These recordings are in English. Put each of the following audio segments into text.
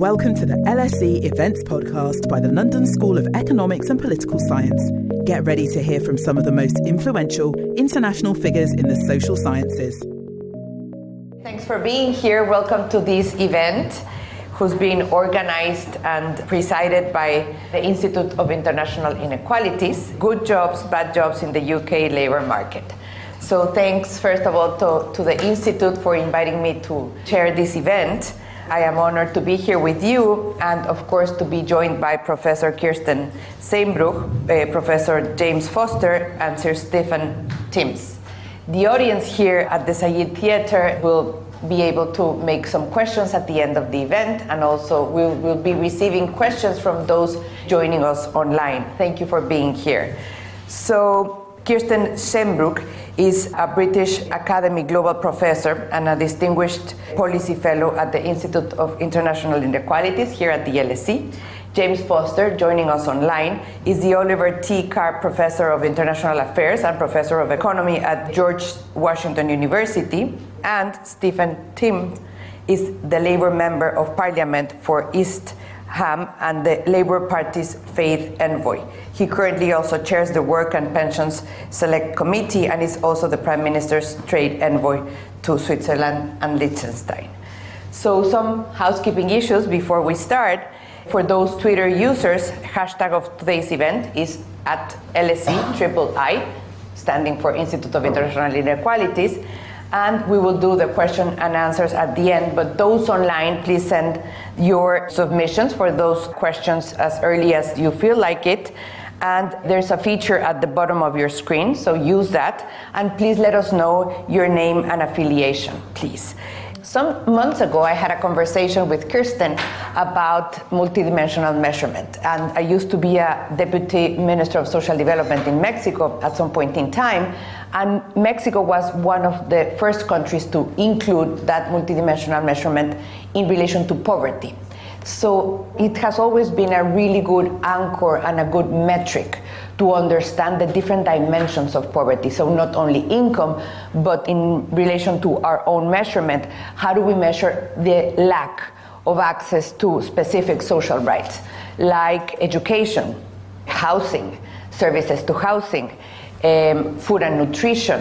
Welcome to the LSE Events Podcast by the London School of Economics and Political Science. Get ready to hear from some of the most influential international figures in the social sciences. Thanks for being here. Welcome to this event, who's been organized and presided by the Institute of International Inequalities Good Jobs, Bad Jobs in the UK Labour Market. So, thanks first of all to, to the Institute for inviting me to chair this event. I am honored to be here with you and, of course, to be joined by Professor Kirsten Sehnbruch, uh, Professor James Foster, and Sir Stephen Timms. The audience here at the Zayed Theatre will be able to make some questions at the end of the event, and also we'll, we'll be receiving questions from those joining us online. Thank you for being here. So, Kirsten Sehnbruch is a British Academy Global Professor and a distinguished policy fellow at the Institute of International Inequalities here at the LSE. James Foster, joining us online, is the Oliver T. Carr Professor of International Affairs and Professor of Economy at George Washington University. And Stephen Timms is the Labour Member of Parliament for East Ham and the Labour Party's Faith Envoy. He currently also chairs the Work and Pensions Select Committee and is also the Prime Minister's Trade Envoy to Switzerland and Liechtenstein. So, some housekeeping issues before we start. For those Twitter users, hashtag of today's event is at LSE triple I, standing for Institute of International Inequalities and we will do the question and answers at the end. But those online, please send your submissions for those questions as early as you feel like it. And there's a feature at the bottom of your screen, so use that. And please let us know your name and affiliation, please. Some months ago, I had a conversation with Kirsten about multidimensional measurement. And I used to be a deputy minister of social development in Mexico at some point in time. And Mexico was one of the first countries to include that multidimensional measurement in relation to poverty. So it has always been a really good anchor and a good metric to understand the different dimensions of poverty. So, not only income, but in relation to our own measurement, how do we measure the lack of access to specific social rights like education, housing, services to housing, um, food and nutrition,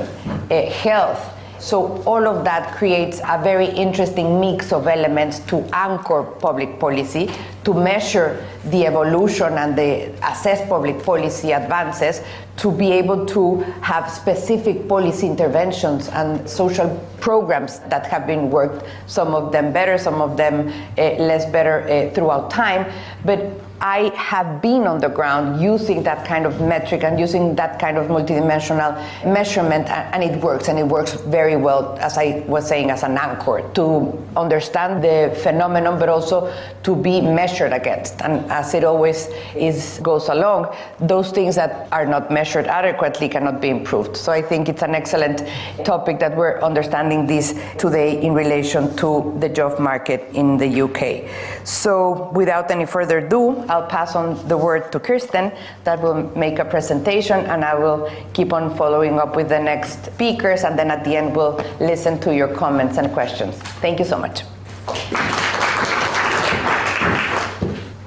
uh, health? So all of that creates a very interesting mix of elements to anchor public policy, to measure the evolution and the assess public policy advances, to be able to have specific policy interventions and social programs that have been worked, some of them better, some of them uh, less better uh, throughout time. But I have been on the ground using that kind of metric and using that kind of multidimensional measurement, and it works, and it works very well, as I was saying, as an anchor to understand the phenomenon, but also to be measured against. And as it always is goes along, those things that are not measured adequately cannot be improved. So I think it's an excellent topic that we're understanding this today in relation to the job market in the UK. So without any further ado, I'll pass on the word to Kirsten that will make a presentation and I will keep on following up with the next speakers and then at the end we'll listen to your comments and questions. Thank you so much.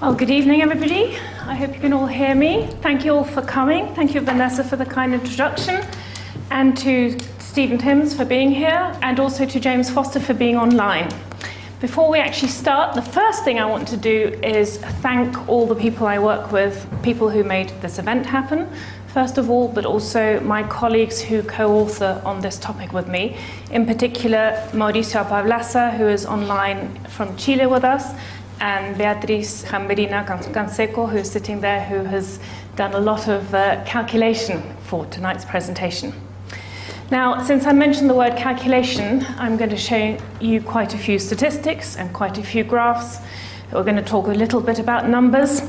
Well, good evening, everybody. I hope you can all hear me. Thank you all for coming. Thank you, Vanessa, for the kind introduction, and to Stephen Timms for being here, and also to James Foster for being online. Before we actually start, the first thing I want to do is thank all the people I work with, people who made this event happen, first of all, but also my colleagues who co author on this topic with me. In particular, Mauricio Apablaza, who is online from Chile with us, and Beatriz Jambrina Canseco, who is sitting there, who has done a lot of uh, calculation for tonight's presentation. Now, since I mentioned the word calculation, I'm going to show you quite a few statistics and quite a few graphs. We're going to talk a little bit about numbers.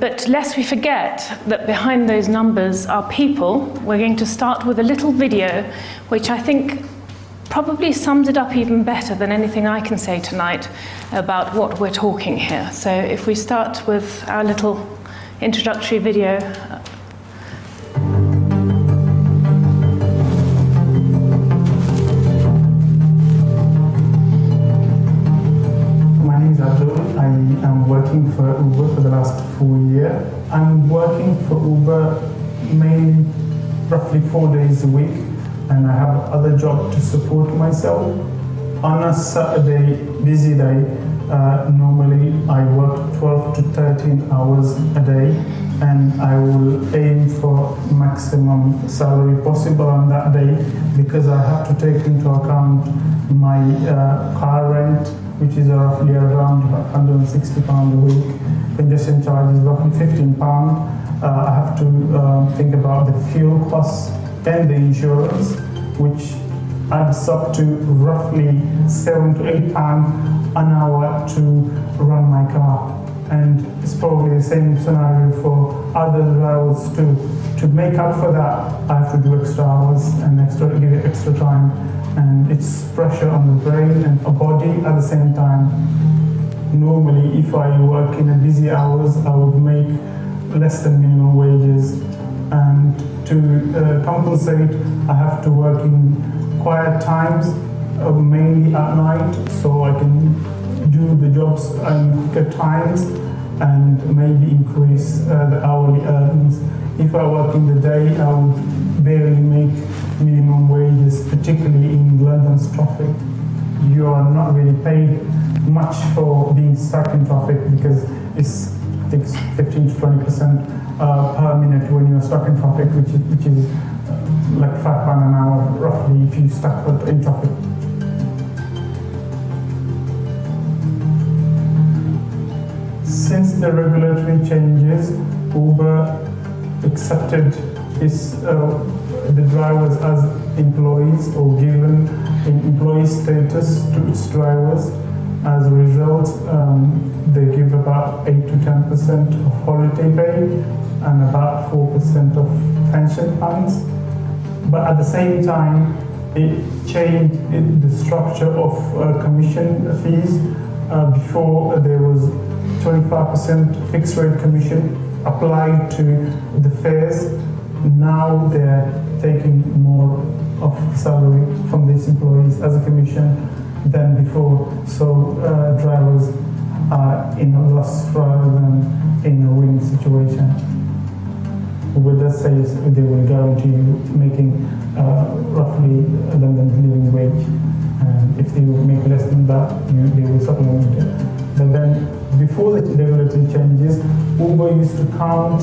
But lest we forget that behind those numbers are people, we're going to start with a little video which I think probably sums it up even better than anything I can say tonight about what we're talking here. So if we start with our little introductory video. Last four. I'm working for Uber mainly roughly four days a week, and I have other job to support myself. On a Saturday busy day, uh, normally I work 12 to 13 hours a day and I will aim for maximum salary possible on that day because I have to take into account my uh, car rent, which is roughly around 160 pound a week. Congestion charge is roughly 15 pound. Uh, I have to uh, think about the fuel costs and the insurance, which adds up to roughly seven to eight pound an hour to run my car and it's probably the same scenario for other drivers too. To make up for that, I have to do extra hours and extra give it extra time, and it's pressure on the brain and a body at the same time. Normally, if I work in a busy hours, I would make less than minimum wages, and to uh, compensate, I have to work in quiet times, uh, mainly at night, so I can do the jobs and get times and maybe increase uh, the hourly earnings. If I work in the day, I would barely make minimum wages, particularly in London's traffic. You are not really paid much for being stuck in traffic because it's takes 15 to 20 percent uh, per minute when you're stuck in traffic, which is, which is uh, like five pound an hour roughly if you're stuck in traffic. Since the regulatory changes, Uber accepted its, uh, the drivers as employees or given employee status to its drivers. As a result, um, they give about 8 to 10 percent of holiday pay and about 4 percent of pension funds. But at the same time, it changed it, the structure of uh, commission fees. Uh, before there was 25% fixed rate commission applied to the fares. Now they're taking more of salary from these employees as a commission than before. So uh, drivers are in a loss rather than in a winning situation. With that says they will guarantee you making uh, roughly a London living wage. And if you make less than that, you, they will supplement it. But then before the regulatory changes, Uber used to count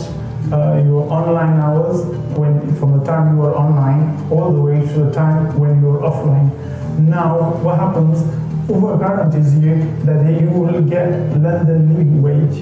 uh, your online hours when from the time you were online all the way to the time when you were offline. Now, what happens? Uber guarantees you that you will get London living wage,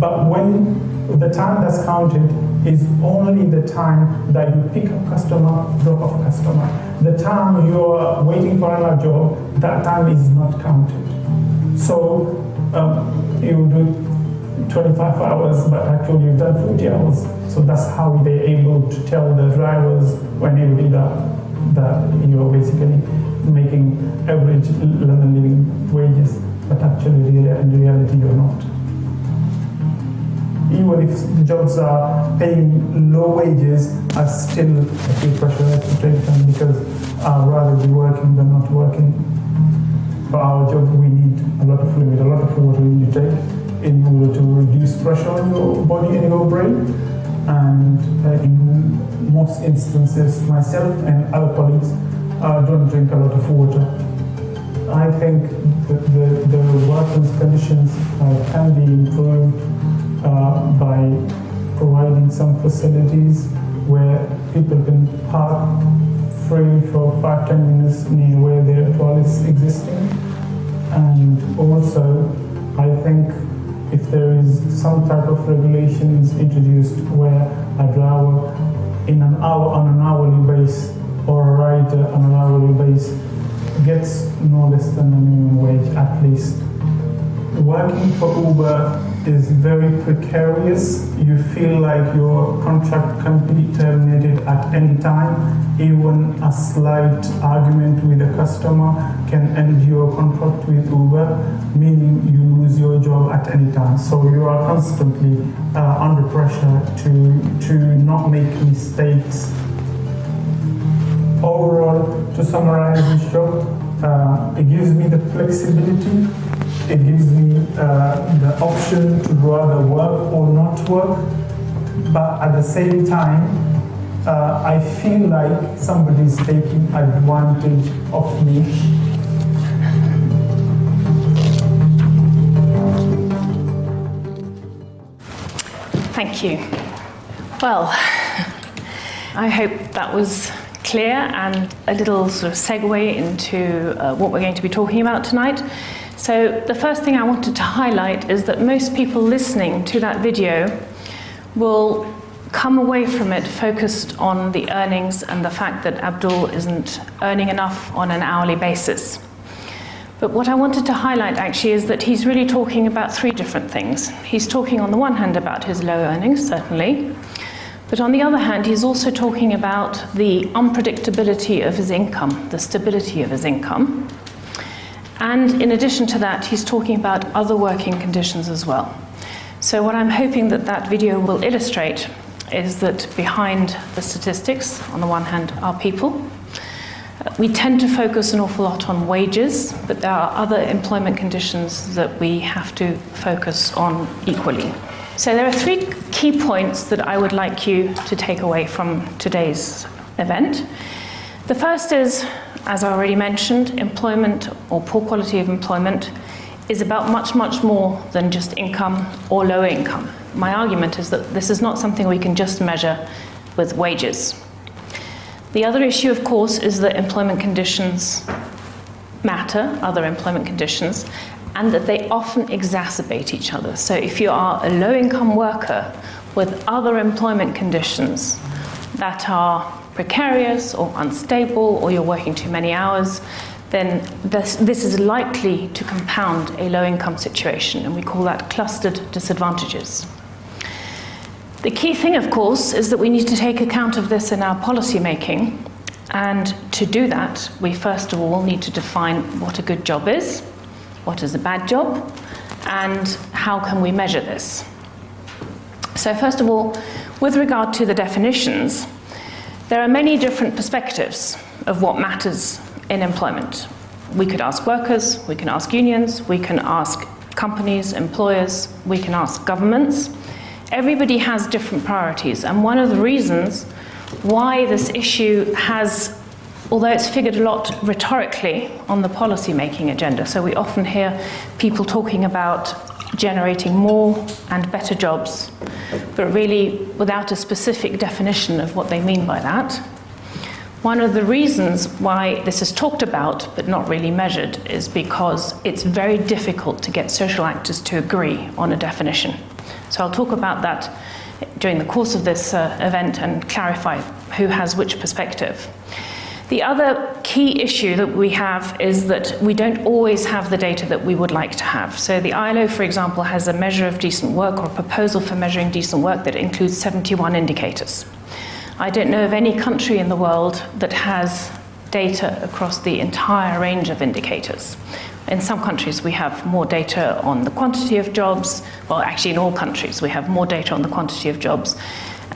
but when the time that's counted is only the time that you pick up customer, drop off customer. The time you're waiting for another job, that time is not counted. So um, you do 25 hours, but actually you've done 40 hours. So that's how they're able to tell the drivers when you do that, that you're basically making average London living wages, but actually in reality you're not. Even if jobs are paying low wages, I still feel pressurized to take them because I'd rather be working than not working for our job, we need a lot of fluid, a lot of water to take in order to reduce pressure on your body and your brain. And uh, in most instances, myself and other colleagues uh, don't drink a lot of water. I think the, the, the working conditions uh, can be improved uh, by providing some facilities where people can park free for five, ten minutes near where their toilet is existing. And also, I think if there is some type of regulations introduced where a driver in an hour on an hourly base or a rider on an hourly base gets no less than a minimum wage at least. Working for Uber is very precarious. You feel like your contract can be terminated at any time. Even a slight argument with a customer can end your contract with Uber, meaning you lose your job at any time. So you are constantly uh, under pressure to, to not make mistakes. Overall, to summarize this job, uh, it gives me the flexibility, it gives me uh, the option to rather work or not work, but at the same time, uh, I feel like somebody is taking advantage of me. Thank you. Well, I hope that was clear and a little sort of segue into uh, what we're going to be talking about tonight. So, the first thing I wanted to highlight is that most people listening to that video will come away from it focused on the earnings and the fact that Abdul isn't earning enough on an hourly basis. But what I wanted to highlight actually is that he's really talking about three different things. He's talking on the one hand about his low earnings, certainly, but on the other hand, he's also talking about the unpredictability of his income, the stability of his income. And in addition to that, he's talking about other working conditions as well. So, what I'm hoping that that video will illustrate is that behind the statistics, on the one hand, are people. We tend to focus an awful lot on wages, but there are other employment conditions that we have to focus on equally. So, there are three key points that I would like you to take away from today's event. The first is, as I already mentioned, employment or poor quality of employment is about much, much more than just income or low income. My argument is that this is not something we can just measure with wages. The other issue, of course, is that employment conditions matter, other employment conditions, and that they often exacerbate each other. So if you are a low income worker with other employment conditions that are precarious or unstable, or you're working too many hours, then this, this is likely to compound a low income situation, and we call that clustered disadvantages. The key thing, of course, is that we need to take account of this in our policy making. And to do that, we first of all need to define what a good job is, what is a bad job, and how can we measure this. So, first of all, with regard to the definitions, there are many different perspectives of what matters in employment. We could ask workers, we can ask unions, we can ask companies, employers, we can ask governments. Everybody has different priorities, and one of the reasons why this issue has, although it's figured a lot rhetorically on the policy making agenda, so we often hear people talking about generating more and better jobs, but really without a specific definition of what they mean by that. One of the reasons why this is talked about but not really measured is because it's very difficult to get social actors to agree on a definition. So I'll talk about that during the course of this uh, event and clarify who has which perspective. The other key issue that we have is that we don't always have the data that we would like to have. So, the ILO, for example, has a measure of decent work or a proposal for measuring decent work that includes 71 indicators. I don't know of any country in the world that has data across the entire range of indicators. In some countries, we have more data on the quantity of jobs. Well, actually, in all countries, we have more data on the quantity of jobs.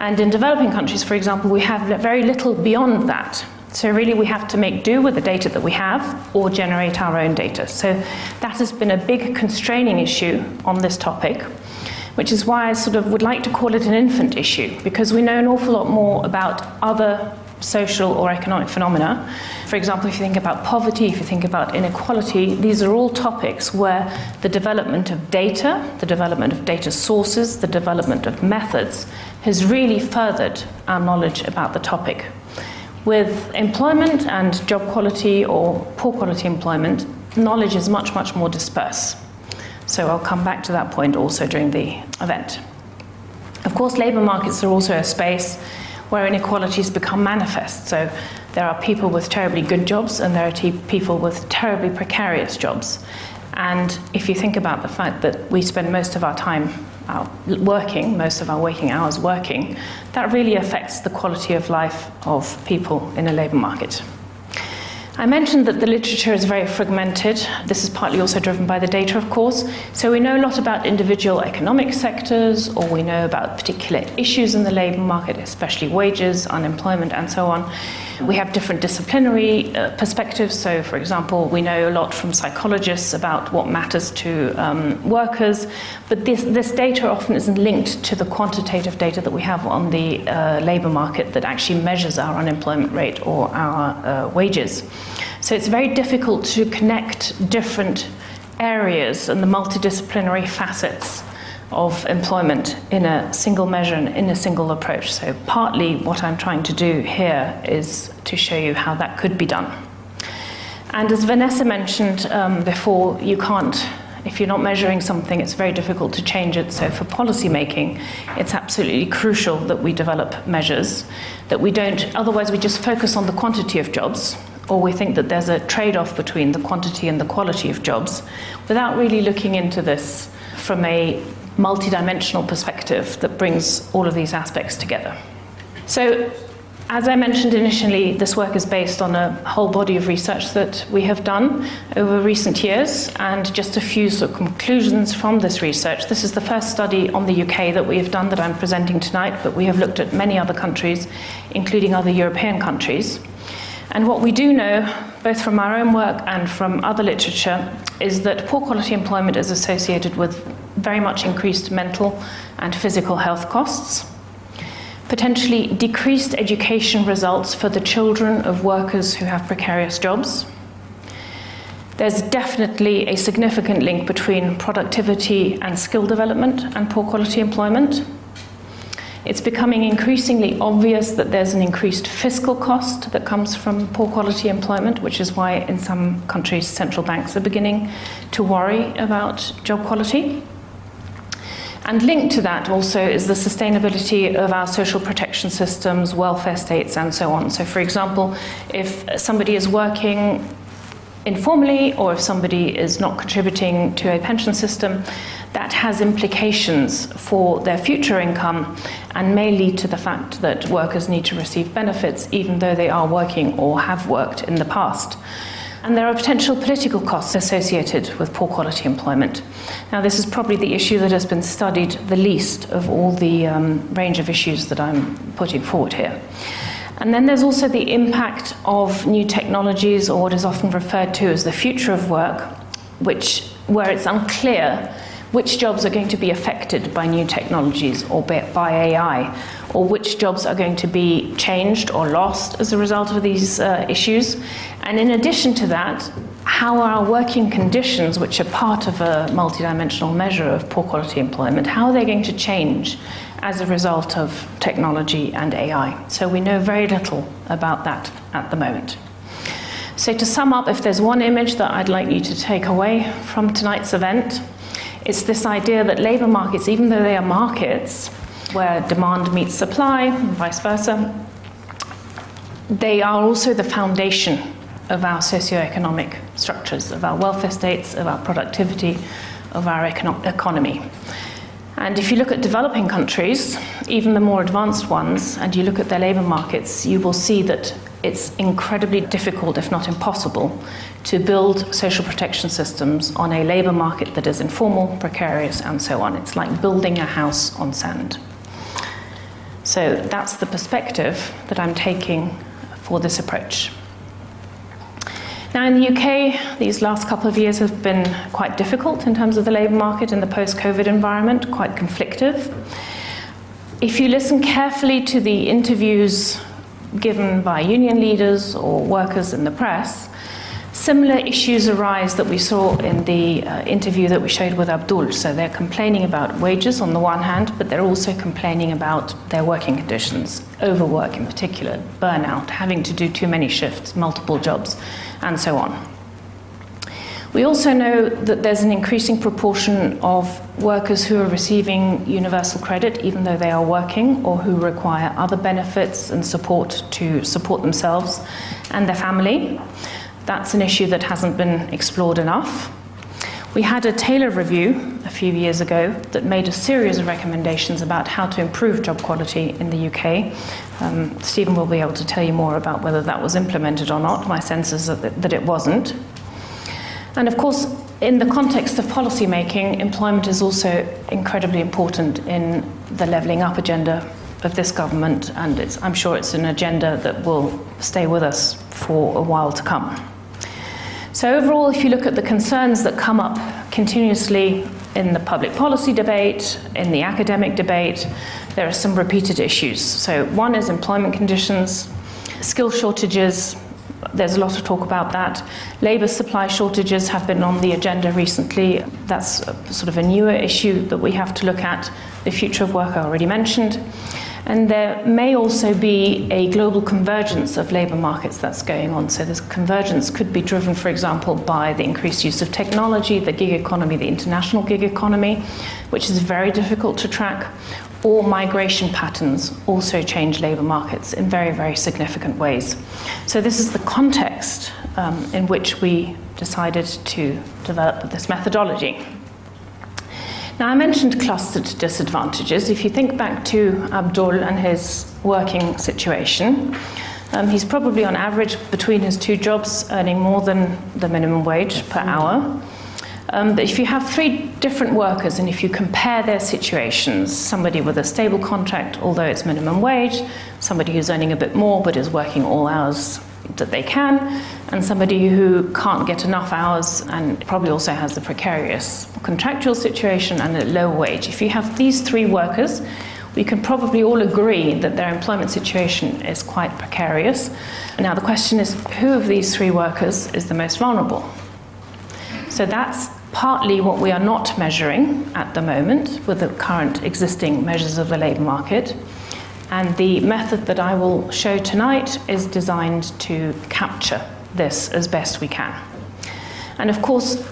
And in developing countries, for example, we have very little beyond that. So, really, we have to make do with the data that we have or generate our own data. So, that has been a big constraining issue on this topic, which is why I sort of would like to call it an infant issue, because we know an awful lot more about other social or economic phenomena. For example, if you think about poverty, if you think about inequality, these are all topics where the development of data, the development of data sources, the development of methods has really furthered our knowledge about the topic. With employment and job quality or poor quality employment, knowledge is much, much more dispersed. So I'll come back to that point also during the event. Of course, labour markets are also a space where inequalities become manifest. So there are people with terribly good jobs and there are people with terribly precarious jobs. And if you think about the fact that we spend most of our time out working, most of our waking hours working, that really affects the quality of life of people in a labour market. I mentioned that the literature is very fragmented. This is partly also driven by the data, of course. So we know a lot about individual economic sectors, or we know about particular issues in the labour market, especially wages, unemployment, and so on. We have different disciplinary uh, perspectives. So, for example, we know a lot from psychologists about what matters to um, workers, but this, this data often isn't linked to the quantitative data that we have on the uh, labour market that actually measures our unemployment rate or our uh, wages. So, it's very difficult to connect different areas and the multidisciplinary facets of employment in a single measure and in a single approach. So, partly what I'm trying to do here is to show you how that could be done. And as Vanessa mentioned um, before, you can't, if you're not measuring something, it's very difficult to change it. So, for policy making, it's absolutely crucial that we develop measures, that we don't, otherwise, we just focus on the quantity of jobs. Or we think that there's a trade off between the quantity and the quality of jobs without really looking into this from a multidimensional perspective that brings all of these aspects together. So, as I mentioned initially, this work is based on a whole body of research that we have done over recent years, and just a few sort of conclusions from this research. This is the first study on the UK that we have done that I'm presenting tonight, but we have looked at many other countries, including other European countries. And what we do know, both from our own work and from other literature, is that poor quality employment is associated with very much increased mental and physical health costs, potentially decreased education results for the children of workers who have precarious jobs. There's definitely a significant link between productivity and skill development and poor quality employment. It's becoming increasingly obvious that there's an increased fiscal cost that comes from poor quality employment, which is why in some countries central banks are beginning to worry about job quality. And linked to that also is the sustainability of our social protection systems, welfare states, and so on. So, for example, if somebody is working informally or if somebody is not contributing to a pension system, that has implications for their future income and may lead to the fact that workers need to receive benefits even though they are working or have worked in the past. And there are potential political costs associated with poor quality employment. Now, this is probably the issue that has been studied the least of all the um, range of issues that I'm putting forward here. And then there's also the impact of new technologies, or what is often referred to as the future of work, which, where it's unclear which jobs are going to be affected by new technologies or by AI, or which jobs are going to be changed or lost as a result of these uh, issues. And in addition to that, how are our working conditions, which are part of a multidimensional measure of poor quality employment, how are they going to change as a result of technology and AI? So we know very little about that at the moment. So to sum up, if there's one image that I'd like you to take away from tonight's event, it's this idea that labour markets, even though they are markets where demand meets supply, and vice versa, they are also the foundation of our socio-economic structures, of our welfare states, of our productivity, of our econo- economy. And if you look at developing countries, even the more advanced ones, and you look at their labour markets, you will see that it's incredibly difficult, if not impossible, to build social protection systems on a labour market that is informal, precarious, and so on. It's like building a house on sand. So that's the perspective that I'm taking for this approach. Now, in the UK, these last couple of years have been quite difficult in terms of the labour market in the post COVID environment, quite conflictive. If you listen carefully to the interviews given by union leaders or workers in the press, similar issues arise that we saw in the uh, interview that we showed with Abdul. So they're complaining about wages on the one hand, but they're also complaining about their working conditions, overwork in particular, burnout, having to do too many shifts, multiple jobs, and so on. We also know that there's an increasing proportion of workers who are receiving universal credit even though they are working or who require other benefits and support to support themselves and their family. That's an issue that hasn't been explored enough. We had a Taylor review a few years ago that made a series of recommendations about how to improve job quality in the UK. Um, Stephen will be able to tell you more about whether that was implemented or not. My sense is that, that it wasn't. And of course, in the context of policy making, employment is also incredibly important in the levelling up agenda of this government, and I'm sure it's an agenda that will stay with us for a while to come. So, overall, if you look at the concerns that come up continuously in the public policy debate, in the academic debate, there are some repeated issues. So, one is employment conditions, skill shortages, there's a lot of talk about that. Labour supply shortages have been on the agenda recently. That's sort of a newer issue that we have to look at. The future of work I already mentioned. And there may also be a global convergence of labour markets that's going on. So, this convergence could be driven, for example, by the increased use of technology, the gig economy, the international gig economy, which is very difficult to track, or migration patterns also change labour markets in very, very significant ways. So, this is the context um, in which we decided to develop this methodology. Now, I mentioned clustered disadvantages. If you think back to Abdul and his working situation, um, he's probably on average between his two jobs earning more than the minimum wage per hour. Um, but if you have three different workers and if you compare their situations, somebody with a stable contract, although it's minimum wage, somebody who's earning a bit more but is working all hours that they can, and somebody who can't get enough hours and probably also has the precarious contractual situation and a low wage. If you have these three workers, we can probably all agree that their employment situation is quite precarious. Now, the question is who of these three workers is the most vulnerable? So that's partly what we are not measuring at the moment with the current existing measures of the labour market. And the method that I will show tonight is designed to capture this as best we can. And of course,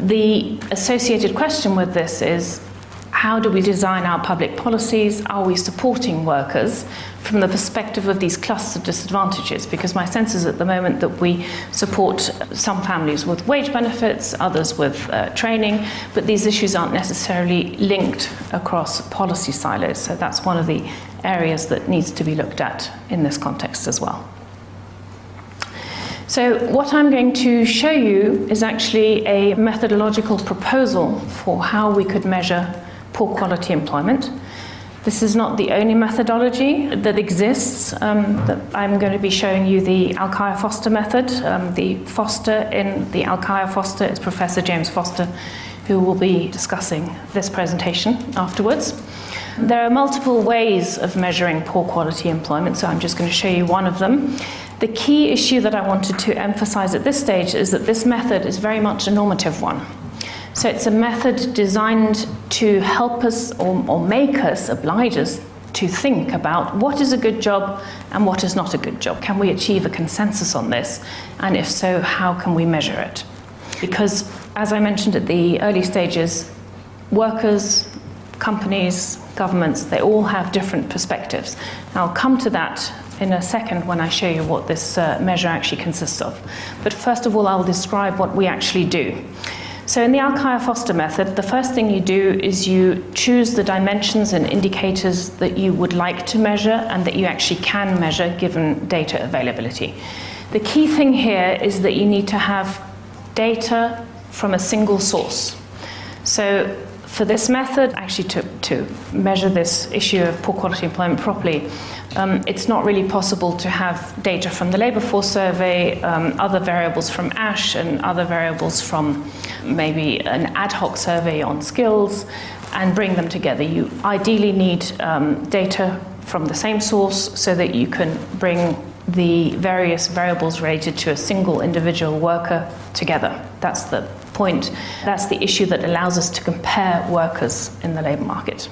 the associated question with this is how do we design our public policies? Are we supporting workers from the perspective of these cluster disadvantages? Because my sense is at the moment that we support some families with wage benefits, others with uh, training, but these issues aren't necessarily linked across policy silos. So that's one of the areas that needs to be looked at in this context as well. So, what I'm going to show you is actually a methodological proposal for how we could measure poor quality employment. This is not the only methodology that exists. Um, that I'm going to be showing you the Alkire Foster method. Um, the Foster in the Alkire Foster is Professor James Foster, who will be discussing this presentation afterwards. There are multiple ways of measuring poor quality employment, so I'm just going to show you one of them. The key issue that I wanted to emphasize at this stage is that this method is very much a normative one. So it's a method designed to help us or, or make us, oblige us to think about what is a good job and what is not a good job. Can we achieve a consensus on this? And if so, how can we measure it? Because, as I mentioned at the early stages, workers, companies, governments, they all have different perspectives. I'll come to that in a second when I show you what this uh, measure actually consists of. But first of all, I'll describe what we actually do. So, in the Alkire Foster method, the first thing you do is you choose the dimensions and indicators that you would like to measure and that you actually can measure given data availability. The key thing here is that you need to have data from a single source. So, for this method, actually to, to measure this issue of poor quality employment properly, um, it's not really possible to have data from the labour force survey, um, other variables from ASHE, and other variables from maybe an ad hoc survey on skills, and bring them together. You ideally need um, data from the same source so that you can bring the various variables related to a single individual worker together. That's the point. That's the issue that allows us to compare workers in the labour market.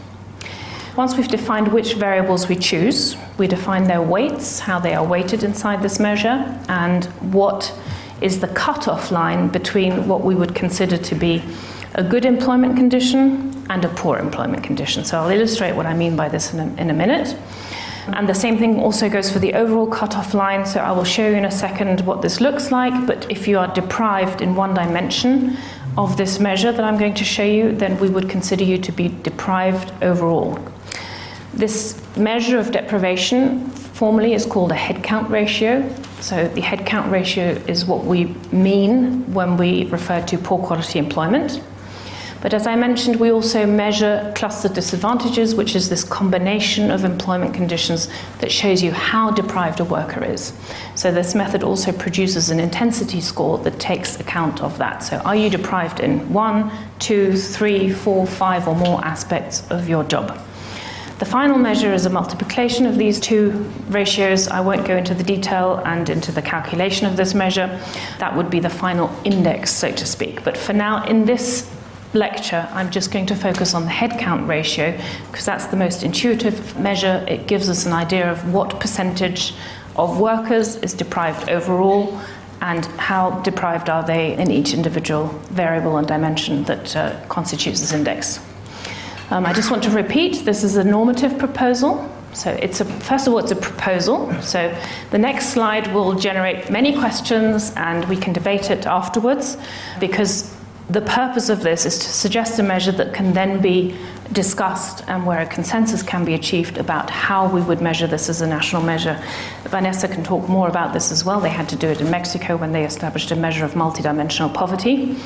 Once we've defined which variables we choose, we define their weights, how they are weighted inside this measure, and what is the cut-off line between what we would consider to be a good employment condition and a poor employment condition. So I'll illustrate what I mean by this in a, in a minute. And the same thing also goes for the overall cut-off line. So I will show you in a second what this looks like. But if you are deprived in one dimension of this measure that I'm going to show you, then we would consider you to be deprived overall. This measure of deprivation formally is called a headcount ratio. So the headcount ratio is what we mean when we refer to poor quality employment. But as I mentioned, we also measure cluster disadvantages, which is this combination of employment conditions that shows you how deprived a worker is. So this method also produces an intensity score that takes account of that. So are you deprived in one, two, three, four, five, or more aspects of your job? The final measure is a multiplication of these two ratios. I won't go into the detail and into the calculation of this measure. That would be the final index, so to speak. But for now, in this lecture, I'm just going to focus on the headcount ratio because that's the most intuitive measure. It gives us an idea of what percentage of workers is deprived overall and how deprived are they in each individual variable and dimension that uh, constitutes this index. Um, I just want to repeat this is a normative proposal. So it's a, first of all, it's a proposal. So the next slide will generate many questions and we can debate it afterwards because the purpose of this is to suggest a measure that can then be discussed and where a consensus can be achieved about how we would measure this as a national measure. Vanessa can talk more about this as well. They had to do it in Mexico when they established a measure of multidimensional poverty.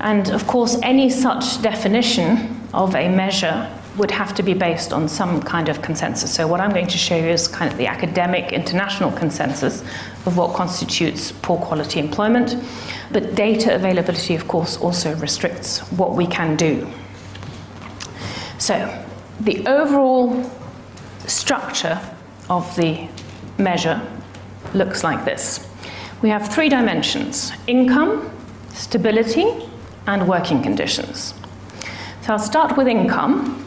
And of course, any such definition of a measure would have to be based on some kind of consensus. So, what I'm going to show you is kind of the academic international consensus of what constitutes poor quality employment. But data availability, of course, also restricts what we can do. So, the overall structure of the measure looks like this we have three dimensions income, stability, and working conditions. So I'll start with income.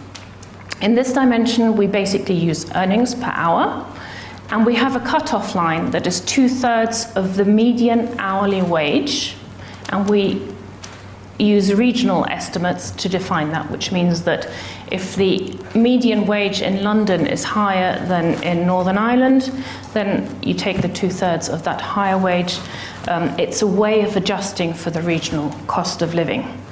In this dimension, we basically use earnings per hour, and we have a cutoff line that is two thirds of the median hourly wage, and we use regional estimates to define that, which means that if the median wage in London is higher than in Northern Ireland, then you take the two thirds of that higher wage. Um, it's a way of adjusting for the regional cost of living.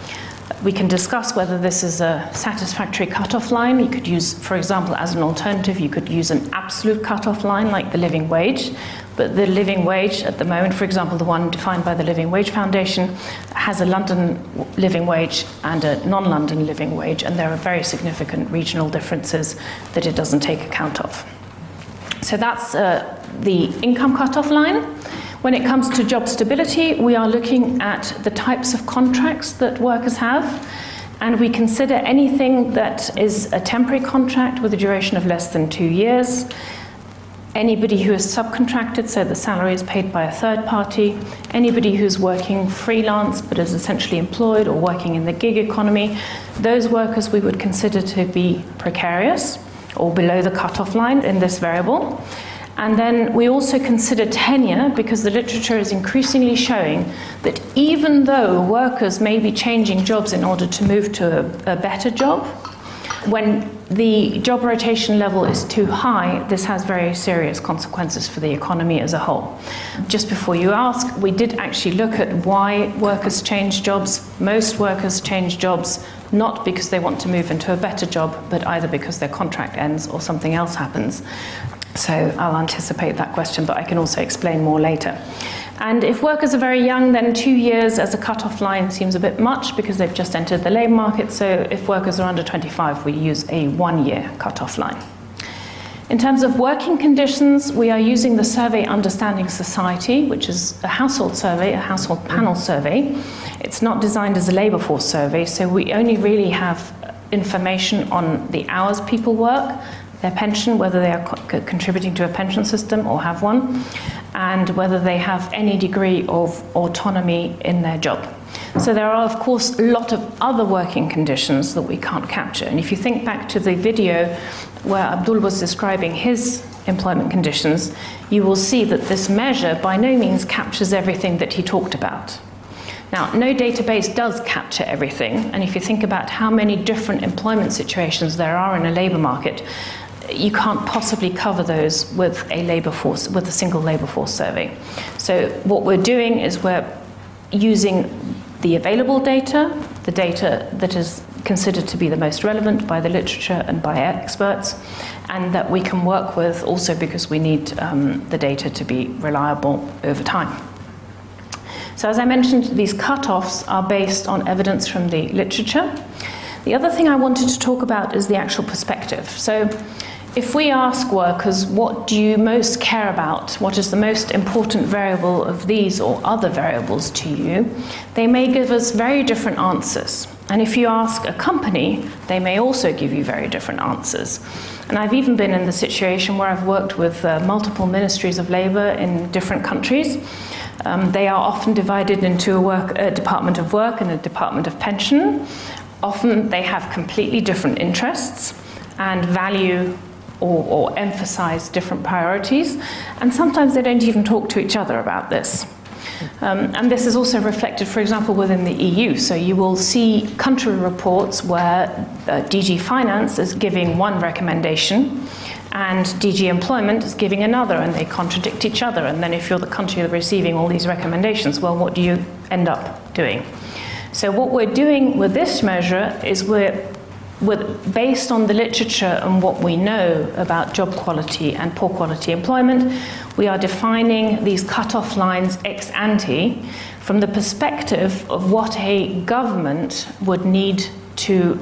We can discuss whether this is a satisfactory cutoff line. You could use, for example, as an alternative, you could use an absolute cutoff line like the living wage. But the living wage at the moment, for example, the one defined by the Living Wage Foundation, has a London living wage and a non London living wage, and there are very significant regional differences that it doesn't take account of. So that's uh, the income cutoff line. When it comes to job stability, we are looking at the types of contracts that workers have, and we consider anything that is a temporary contract with a duration of less than two years, anybody who is subcontracted, so the salary is paid by a third party, anybody who's working freelance but is essentially employed or working in the gig economy, those workers we would consider to be precarious or below the cutoff line in this variable. And then we also consider tenure because the literature is increasingly showing that even though workers may be changing jobs in order to move to a, a better job, when the job rotation level is too high, this has very serious consequences for the economy as a whole. Just before you ask, we did actually look at why workers change jobs. Most workers change jobs not because they want to move into a better job, but either because their contract ends or something else happens. So I'll anticipate that question, but I can also explain more later. And if workers are very young, then two years as a cut-off line seems a bit much because they've just entered the labour market. So if workers are under 25, we use a one-year cut-off line. In terms of working conditions, we are using the survey Understanding Society, which is a household survey, a household panel survey. It's not designed as a labour force survey, so we only really have information on the hours people work, their pension, whether they are co- contributing to a pension system or have one, and whether they have any degree of autonomy in their job. So there are, of course, a lot of other working conditions that we can't capture. And if you think back to the video where Abdul was describing his employment conditions, you will see that this measure by no means captures everything that he talked about. Now, no database does capture everything, and if you think about how many different employment situations there are in a labour market, you can't possibly cover those with a labor force with a single labor force survey. So what we're doing is we're using the available data, the data that is considered to be the most relevant by the literature and by experts, and that we can work with also because we need um, the data to be reliable over time. So, as I mentioned, these cut-offs are based on evidence from the literature. The other thing I wanted to talk about is the actual perspective. So, if we ask workers, what do you most care about? What is the most important variable of these or other variables to you? They may give us very different answers. And if you ask a company, they may also give you very different answers. And I've even been in the situation where I've worked with uh, multiple ministries of labor in different countries. Um, they are often divided into a, work, a department of work and a department of pension. Often they have completely different interests and value or, or emphasize different priorities, and sometimes they don't even talk to each other about this. Um, and this is also reflected, for example, within the EU. So you will see country reports where uh, DG Finance is giving one recommendation and DG Employment is giving another, and they contradict each other. And then, if you're the country receiving all these recommendations, well, what do you end up doing? So, what we're doing with this measure is we're with, based on the literature and what we know about job quality and poor quality employment, we are defining these cut-off lines ex ante from the perspective of what a government would need to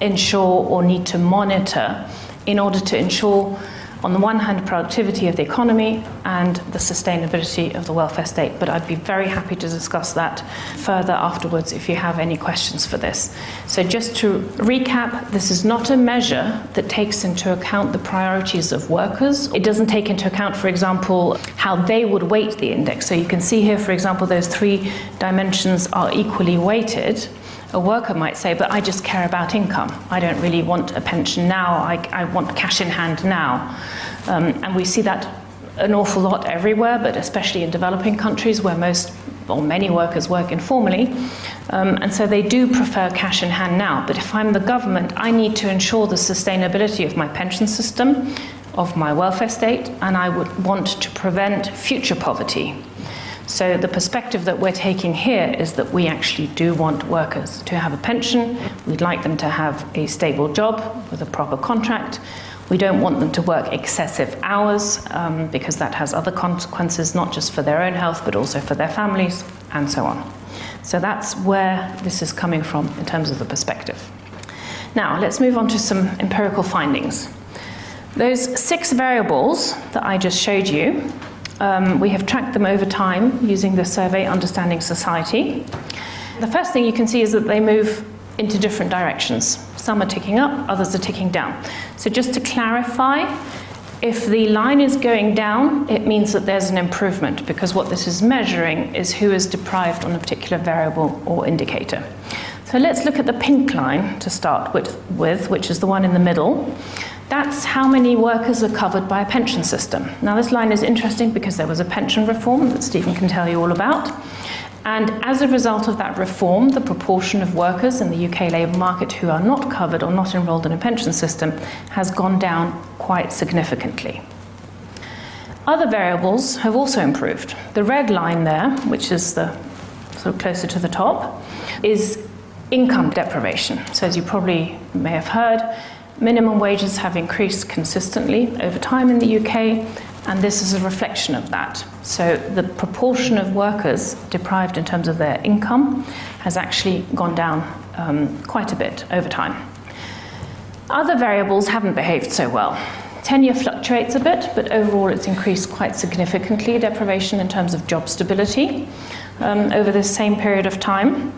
ensure or need to monitor in order to ensure on the one hand, productivity of the economy and the sustainability of the welfare state. But I'd be very happy to discuss that further afterwards if you have any questions for this. So, just to recap, this is not a measure that takes into account the priorities of workers. It doesn't take into account, for example, how they would weight the index. So, you can see here, for example, those three dimensions are equally weighted a worker might say, but I just care about income. I don't really want a pension now. I, I want cash in hand now. Um, and we see that an awful lot everywhere, but especially in developing countries where most or many workers work informally. Um, and so they do prefer cash in hand now. But if I'm the government, I need to ensure the sustainability of my pension system, of my welfare state, and I would want to prevent future poverty. So, the perspective that we're taking here is that we actually do want workers to have a pension. We'd like them to have a stable job with a proper contract. We don't want them to work excessive hours um, because that has other consequences, not just for their own health, but also for their families, and so on. So, that's where this is coming from in terms of the perspective. Now, let's move on to some empirical findings. Those six variables that I just showed you um, we have tracked them over time using the survey Understanding Society. The first thing you can see is that they move into different directions. Some are ticking up, others are ticking down. So, just to clarify, if the line is going down, it means that there's an improvement because what this is measuring is who is deprived on a particular variable or indicator. So let's look at the pink line to start with, which is the one in the middle. That's how many workers are covered by a pension system. Now, this line is interesting because there was a pension reform that Stephen can tell you all about. And as a result of that reform, the proportion of workers in the UK labour market who are not covered or not enrolled in a pension system has gone down quite significantly. Other variables have also improved. The red line there, which is the sort of closer to the top, is income deprivation. So, as you probably may have heard, Minimum wages have increased consistently over time in the UK, and this is a reflection of that. So, the proportion of workers deprived in terms of their income has actually gone down um, quite a bit over time. Other variables haven't behaved so well. Tenure fluctuates a bit, but overall it's increased quite significantly, deprivation in terms of job stability um, over this same period of time.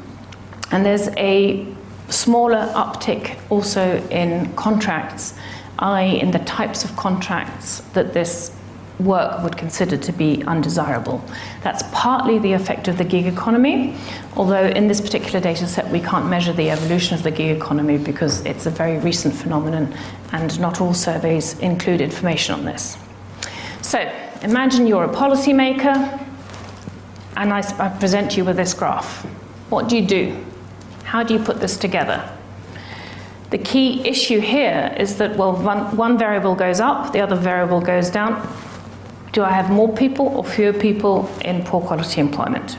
And there's a smaller uptick also in contracts, i.e., in the types of contracts that this work would consider to be undesirable. That's partly the effect of the gig economy, although in this particular data set we can't measure the evolution of the gig economy because it's a very recent phenomenon and not all surveys include information on this. So, imagine you're a policymaker and I, I present you with this graph. What do you do? How do you put this together? The key issue here is that, well, one, one variable goes up, the other variable goes down. Do I have more people or fewer people in poor quality employment?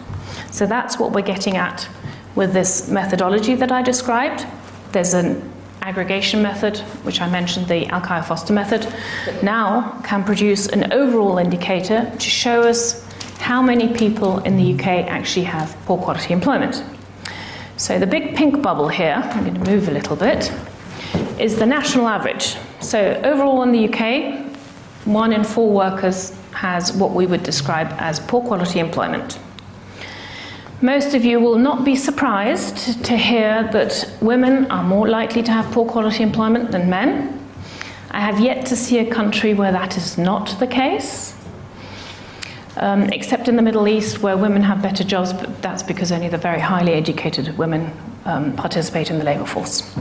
So that's what we're getting at with this methodology that I described. There's an aggregation method, which I mentioned, the Alkire Foster method, now can produce an overall indicator to show us how many people in the UK actually have poor quality employment. So the big pink bubble here, I'm going to move a little bit, is the national average. So overall in the UK, one in four workers has what we would describe as poor quality employment. Most of you will not be surprised to hear that women are more likely to have poor quality employment than men. I have yet to see a country where that is not the case, um, except in the Middle East where women have better jobs, but that's because only the very highly educated women um, participate in the labour force.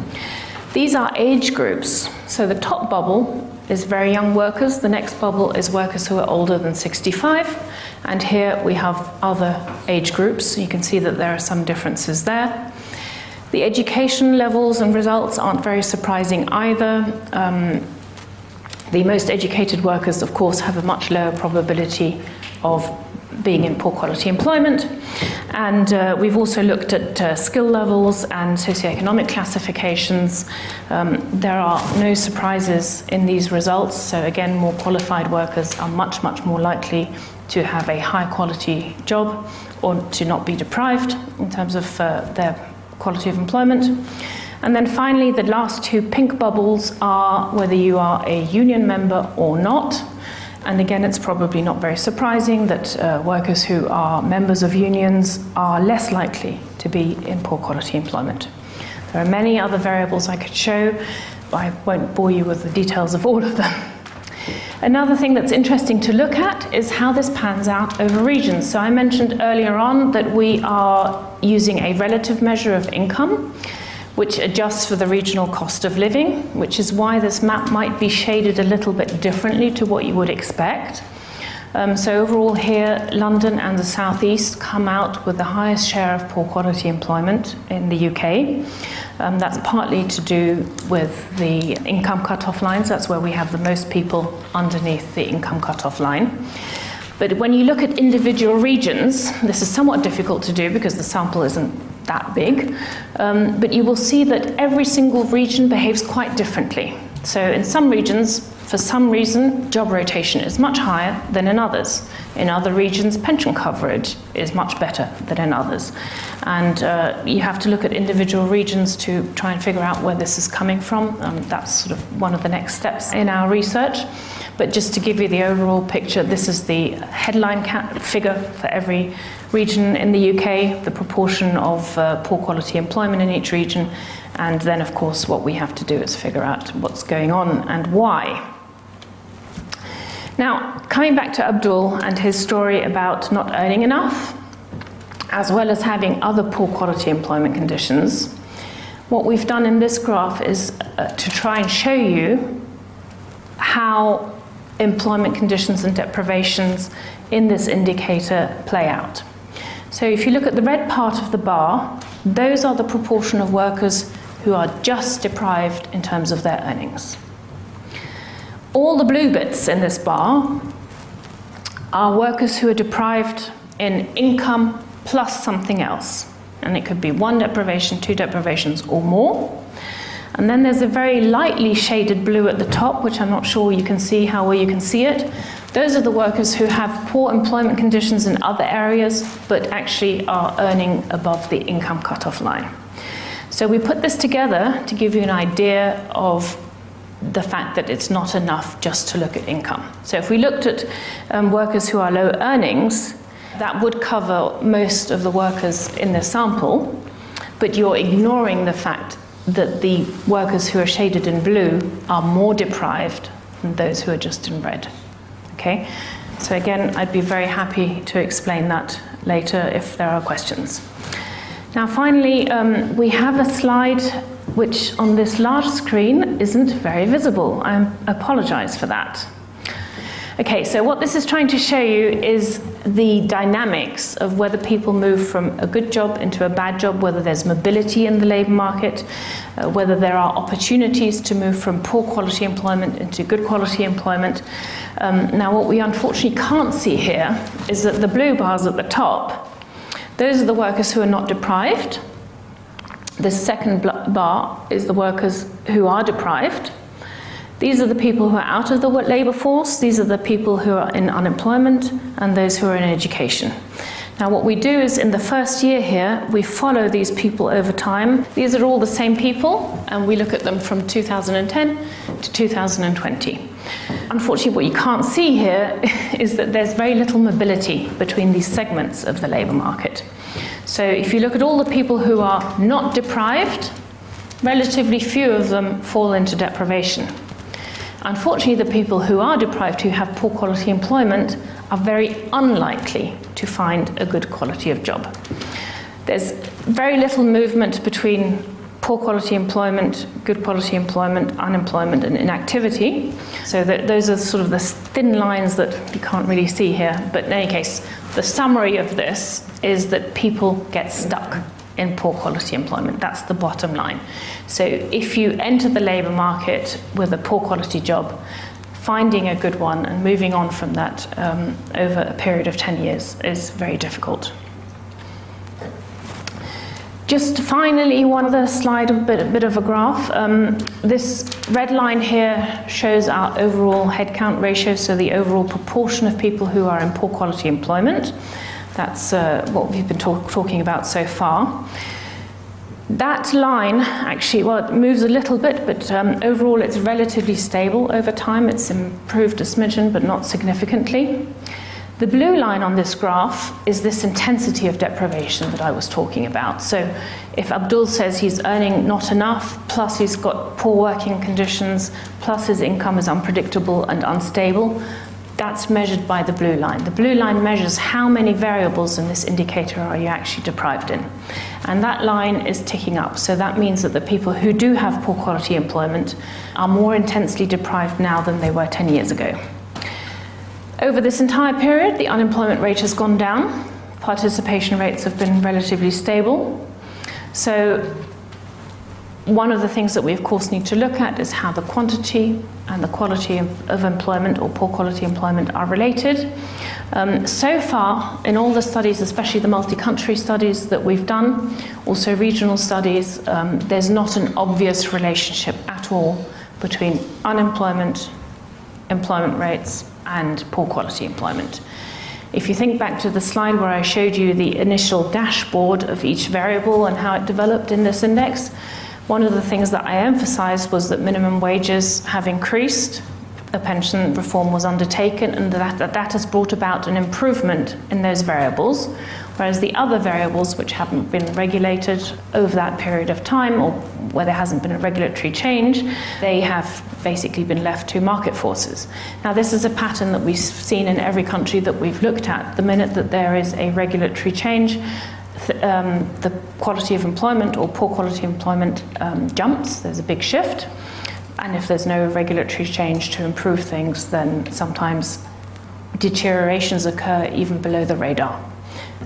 These are age groups. So the top bubble is very young workers, the next bubble is workers who are older than 65, and here we have other age groups. You can see that there are some differences there. The education levels and results aren't very surprising either. Um, the most educated workers, of course, have a much lower probability of being in poor quality employment. And uh, we've also looked at uh, skill levels and socioeconomic classifications. Um, there are no surprises in these results. So, again, more qualified workers are much, much more likely to have a high quality job or to not be deprived in terms of uh, their quality of employment. And then finally, the last two pink bubbles are whether you are a union member or not. And again, it's probably not very surprising that uh, workers who are members of unions are less likely to be in poor quality employment. There are many other variables I could show, but I won't bore you with the details of all of them. Another thing that's interesting to look at is how this pans out over regions. So I mentioned earlier on that we are using a relative measure of income which adjusts for the regional cost of living, which is why this map might be shaded a little bit differently to what you would expect. Um, so overall here, London and the southeast come out with the highest share of poor quality employment in the UK. Um, that's partly to do with the income cut-off lines. That's where we have the most people underneath the income cut-off line. But when you look at individual regions, this is somewhat difficult to do because the sample isn't that big, um, but you will see that every single region behaves quite differently. So in some regions, for some reason, job rotation is much higher than in others. In other regions, pension coverage is much better than in others. And uh, you have to look at individual regions to try and figure out where this is coming from. Um, that's sort of one of the next steps in our research. But just to give you the overall picture, this is the headline figure for every region in the UK, the proportion of uh, poor quality employment in each region, and then, of course, what we have to do is figure out what's going on and why. Now, coming back to Abdul and his story about not earning enough, as well as having other poor quality employment conditions, what we've done in this graph is uh, to try and show you how employment conditions and deprivations in this indicator play out. So if you look at the red part of the bar, those are the proportion of workers who are just deprived in terms of their earnings. All the blue bits in this bar are workers who are deprived in income plus something else. And it could be one deprivation, two deprivations, or more. And then there's a very lightly shaded blue at the top, which I'm not sure you can see how well you can see it. Those are the workers who have poor employment conditions in other areas, but actually are earning above the income cutoff line. So we put this together to give you an idea of the fact that it's not enough just to look at income. So if we looked at um, workers who are low earnings, that would cover most of the workers in the sample, but you're ignoring the fact that the workers who are shaded in blue are more deprived than those who are just in red. Okay? So again, I'd be very happy to explain that later if there are questions. Now finally, um, we have a slide which on this large screen isn't very visible. I apologize for that. Okay, so what this is trying to show you is the dynamics of whether people move from a good job into a bad job, whether there's mobility in the labour market, uh, whether there are opportunities to move from poor quality employment into good quality employment. Um, now, what we unfortunately can't see here is that the blue bars at the top, those are the workers who are not deprived. The second bar is the workers who are deprived. These are the people who are out of the labour force, these are the people who are in unemployment, and those who are in education. Now, what we do is in the first year here, we follow these people over time. These are all the same people, and we look at them from 2010 to 2020. Unfortunately, what you can't see here is that there's very little mobility between these segments of the labour market. So, if you look at all the people who are not deprived, relatively few of them fall into deprivation. Unfortunately, the people who are deprived, who have poor quality employment, are very unlikely to find a good quality of job. There's very little movement between poor quality employment, good quality employment, unemployment, and inactivity. So those are sort of the thin lines that you can't really see here. But in any case, the summary of this is that people get stuck in poor quality employment. That's the bottom line. So if you enter the labour market with a poor quality job, finding a good one and moving on from that um, over a period of 10 years is very difficult. Just finally, one other slide, a bit, a bit of a graph. Um, this red line here shows our overall headcount ratio, so the overall proportion of people who are in poor quality employment. That's uh, what we've been talk- talking about so far. That line actually, well, it moves a little bit, but um, overall it's relatively stable over time. It's improved a smidgen, but not significantly. The blue line on this graph is this intensity of deprivation that I was talking about. So if Abdul says he's earning not enough, plus he's got poor working conditions, plus his income is unpredictable and unstable, that's measured by the blue line. The blue line measures how many variables in this indicator are you actually deprived in. And that line is ticking up. So that means that the people who do have poor quality employment are more intensely deprived now than they were 10 years ago. Over this entire period, the unemployment rate has gone down. Participation rates have been relatively stable. So one of the things that we, of course, need to look at is how the quantity and the quality of, of employment or poor quality employment are related. Um, so far, in all the studies, especially the multi country studies that we've done, also regional studies, um, there's not an obvious relationship at all between unemployment, employment rates, and poor quality employment. If you think back to the slide where I showed you the initial dashboard of each variable and how it developed in this index, one of the things that I emphasized was that minimum wages have increased, a pension reform was undertaken, and that, that, that has brought about an improvement in those variables, whereas the other variables, which haven't been regulated over that period of time or where there hasn't been a regulatory change, they have basically been left to market forces. Now, this is a pattern that we've seen in every country that we've looked at. The minute that there is a regulatory change, um, the quality of employment or poor quality employment um, jumps, there's a big shift. And if there's no regulatory change to improve things, then sometimes deteriorations occur even below the radar.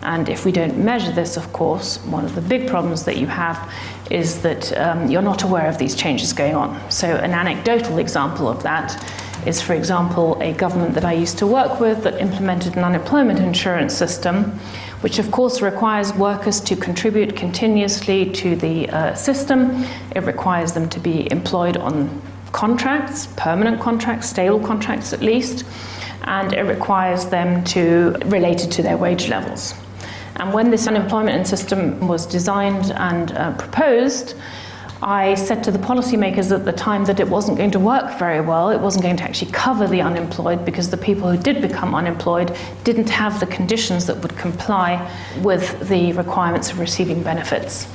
And if we don't measure this, of course, one of the big problems that you have is that um, you're not aware of these changes going on. So, an anecdotal example of that is, for example, a government that I used to work with that implemented an unemployment insurance system which of course requires workers to contribute continuously to the uh, system. It requires them to be employed on contracts, permanent contracts, stable contracts at least, and it requires them to related to their wage levels. And when this unemployment system was designed and uh, proposed, I said to the policymakers at the time that it wasn't going to work very well. It wasn't going to actually cover the unemployed because the people who did become unemployed didn't have the conditions that would comply with the requirements of receiving benefits.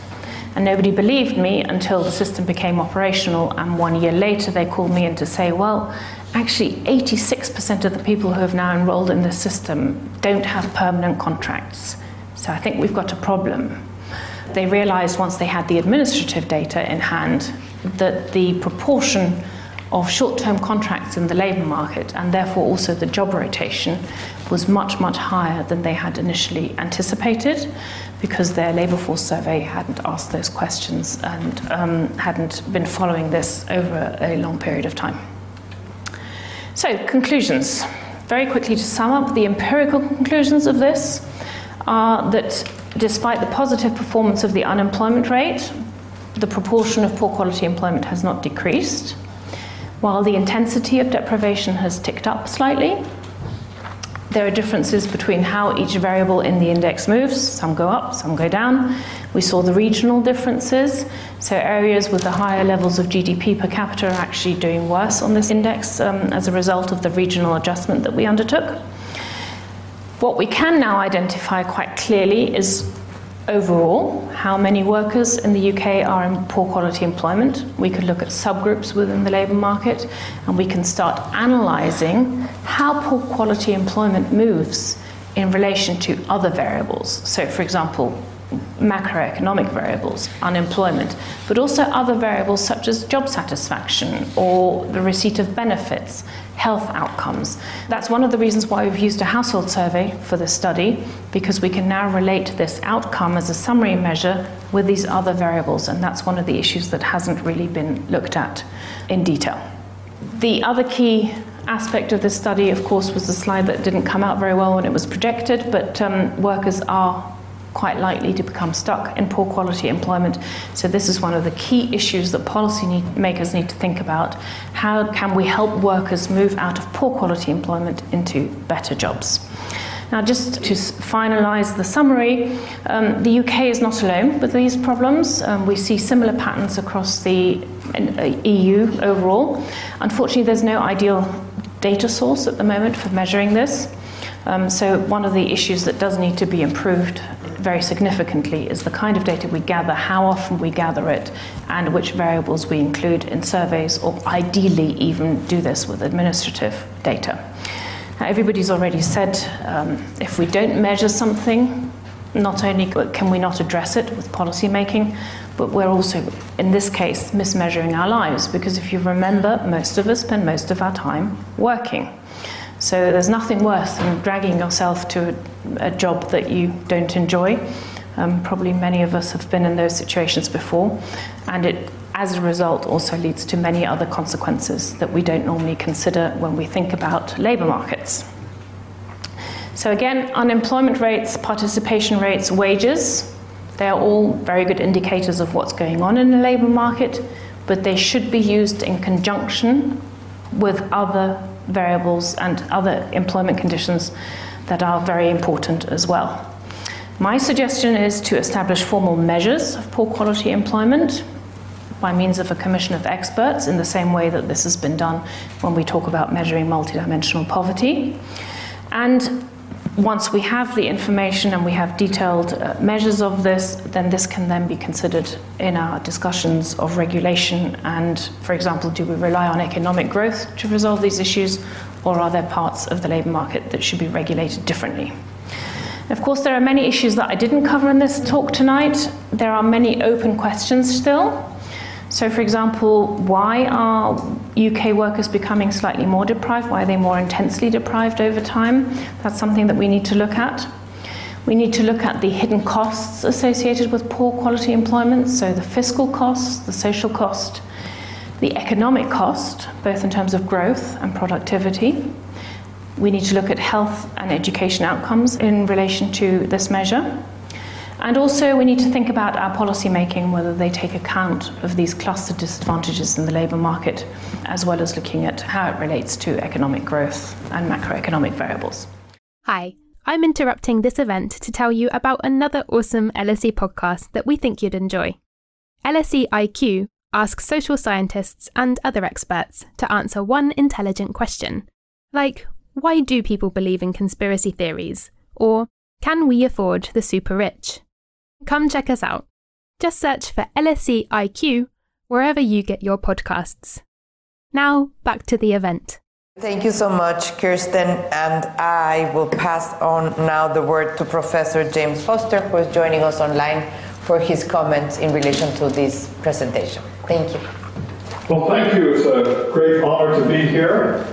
And nobody believed me until the system became operational. And one year later, they called me in to say, well, actually, 86% of the people who have now enrolled in the system don't have permanent contracts. So I think we've got a problem they realized once they had the administrative data in hand that the proportion of short term contracts in the labour market and therefore also the job rotation was much, much higher than they had initially anticipated because their labour force survey hadn't asked those questions and um, hadn't been following this over a long period of time. So, conclusions. Very quickly to sum up, the empirical conclusions of this are that despite the positive performance of the unemployment rate, the proportion of poor quality employment has not decreased. While the intensity of deprivation has ticked up slightly, there are differences between how each variable in the index moves. Some go up, some go down. We saw the regional differences. So, areas with the higher levels of GDP per capita are actually doing worse on this index um, as a result of the regional adjustment that we undertook. What we can now identify quite clearly is overall how many workers in the UK are in poor quality employment. We could look at subgroups within the labour market and we can start analysing how poor quality employment moves in relation to other variables. So, for example, macroeconomic variables, unemployment, but also other variables such as job satisfaction or the receipt of benefits, health outcomes. That's one of the reasons why we've used a household survey for this study, because we can now relate this outcome as a summary measure with these other variables, and that's one of the issues that hasn't really been looked at in detail. The other key aspect of this study, of course, was the slide that didn't come out very well when it was projected, but um, workers are quite likely to become stuck in poor quality employment. So, this is one of the key issues that policymakers need to think about. How can we help workers move out of poor quality employment into better jobs? Now, just to finalise the summary, um, the UK is not alone with these problems. Um, we see similar patterns across the uh, EU overall. Unfortunately, there's no ideal data source at the moment for measuring this. Um, so, one of the issues that does need to be improved very significantly is the kind of data we gather, how often we gather it, and which variables we include in surveys, or ideally even do this with administrative data. Now, everybody's already said um, if we don't measure something, not only can we not address it with policy making, but we're also, in this case, mismeasuring our lives because if you remember, most of us spend most of our time working. So there's nothing worse than dragging yourself to a, a job that you don't enjoy. Um, probably many of us have been in those situations before, and it, as a result, also leads to many other consequences that we don't normally consider when we think about labour markets. So, again, unemployment rates, participation rates, wages, they are all very good indicators of what's going on in the labour market, but they should be used in conjunction with other variables and other employment conditions that are very important as well. My suggestion is to establish formal measures of poor quality employment by means of a commission of experts in the same way that this has been done when we talk about measuring multidimensional poverty. And once we have the information and we have detailed uh, measures of this, then this can then be considered in our discussions of regulation. And, for example, do we rely on economic growth to resolve these issues, or are there parts of the labour market that should be regulated differently? Of course, there are many issues that I didn't cover in this talk tonight. There are many open questions still. So, for example, why are UK workers becoming slightly more deprived? Why are they more intensely deprived over time? That's something that we need to look at. We need to look at the hidden costs associated with poor quality employment, so the fiscal costs, the social cost, the economic cost, both in terms of growth and productivity. We need to look at health and education outcomes in relation to this measure. And also, we need to think about our policy making, whether they take account of these cluster disadvantages in the labour market, as well as looking at how it relates to economic growth and macroeconomic variables. Hi, I'm interrupting this event to tell you about another awesome LSE podcast that we think you'd enjoy. LSE IQ asks social scientists and other experts to answer one intelligent question, like why do people believe in conspiracy theories? Or can we afford the super rich? Come check us out. Just search for LSE IQ wherever you get your podcasts. Now, back to the event. Thank you so much, Kirsten. And I will pass on now the word to Professor James Foster, who is joining us online for his comments in relation to this presentation. Thank you. Well, thank you. It's a great honor to be here.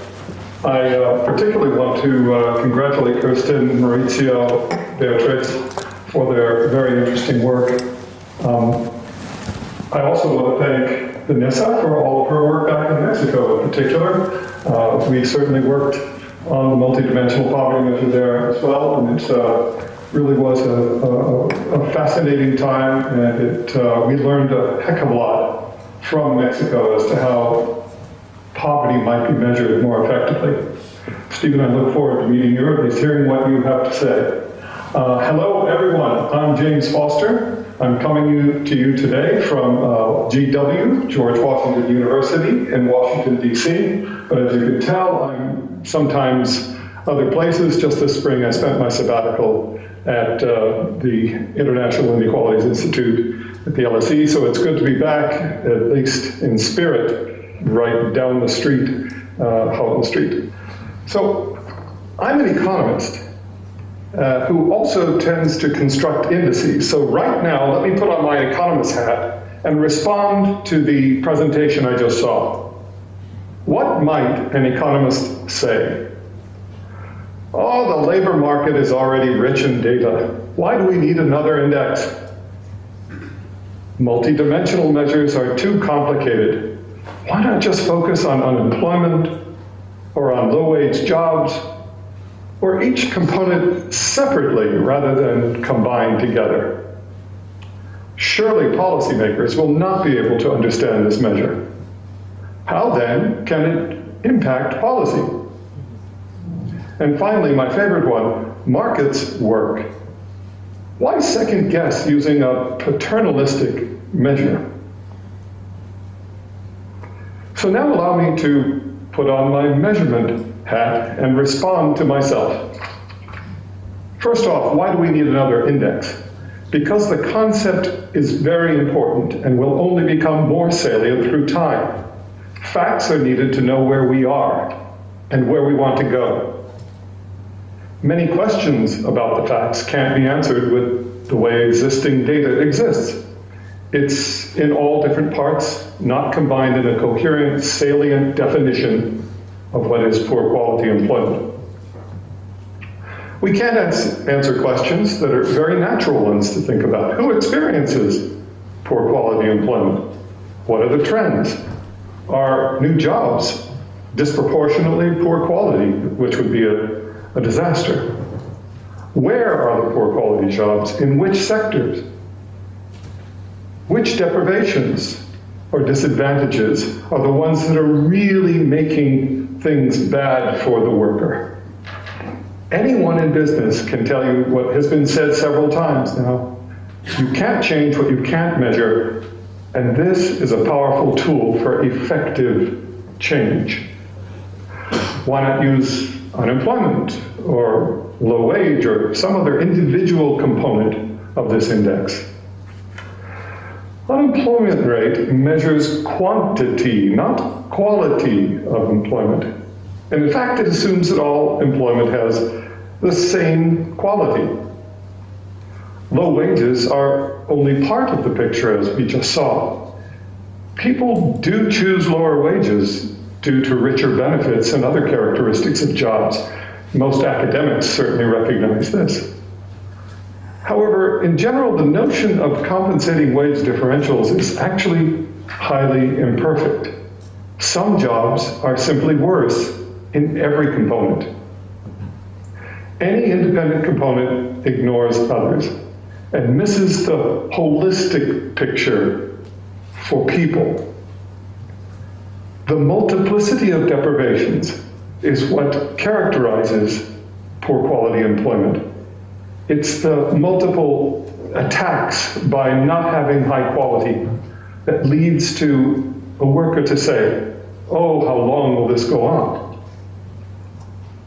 I uh, particularly want to uh, congratulate Kirsten, Maurizio, Beatrice for their very interesting work. Um, I also want to thank Vanessa for all of her work back in Mexico in particular. Uh, we certainly worked on the multidimensional poverty measure there as well, and it uh, really was a, a, a, fascinating time, and it, uh, we learned a heck of a lot from Mexico as to how poverty might be measured more effectively. Stephen, I look forward to meeting you, or at least hearing what you have to say. Uh, hello, everyone. I'm James Foster. I'm coming to you today from uh, GW, George Washington University in Washington, D.C. But as you can tell, I'm sometimes other places. Just this spring, I spent my sabbatical at uh, the International Inequalities Institute at the LSE, so it's good to be back, at least in spirit, right down the street, uh, Houghton Street. So I'm an economist uh, who also tends to construct indices. So right now, let me put on my economist hat and respond to the presentation I just saw. What might an economist say? Oh, the labor market is already rich in data. Why do we need another index? Multidimensional measures are too complicated. Why not just focus on unemployment or on low wage jobs or each component separately rather than combined together? Surely policymakers will not be able to understand this measure. How then can it impact policy? And finally, my favorite one markets work. Why second guess using a paternalistic measure? So now allow me to put on my measurement hat and respond to myself. First off, why do we need another index? Because the concept is very important and will only become more salient through time. Facts are needed to know where we are and where we want to go. Many questions about the facts can't be answered with the way existing data exists. It's in all different parts, not combined in a coherent, salient definition of what is poor quality employment. We can't answer questions that are very natural ones to think about. Who experiences poor quality employment? What are the trends? Are new jobs disproportionately poor quality, which would be a a disaster. Where are the poor quality jobs? In which sectors? Which deprivations or disadvantages are the ones that are really making things bad for the worker? Anyone in business can tell you what has been said several times now. You can't change what you can't measure, and this is a powerful tool for effective change. Why not use unemployment or low wage or some other individual component of this index. Unemployment rate measures quantity, not quality of employment. And in fact, it assumes that all employment has the same quality. Low wages are only part of the picture, as we just saw. People do choose lower wages due to richer benefits and other characteristics of jobs. Most academics certainly recognize this. However, in general, the notion of compensating wage differentials is actually highly imperfect. Some jobs are simply worse in every component. Any independent component ignores others and misses the holistic picture for people the multiplicity of deprivations is what characterizes poor quality employment. It's the multiple attacks by not having high quality that leads to a worker to say, Oh, how long will this go on?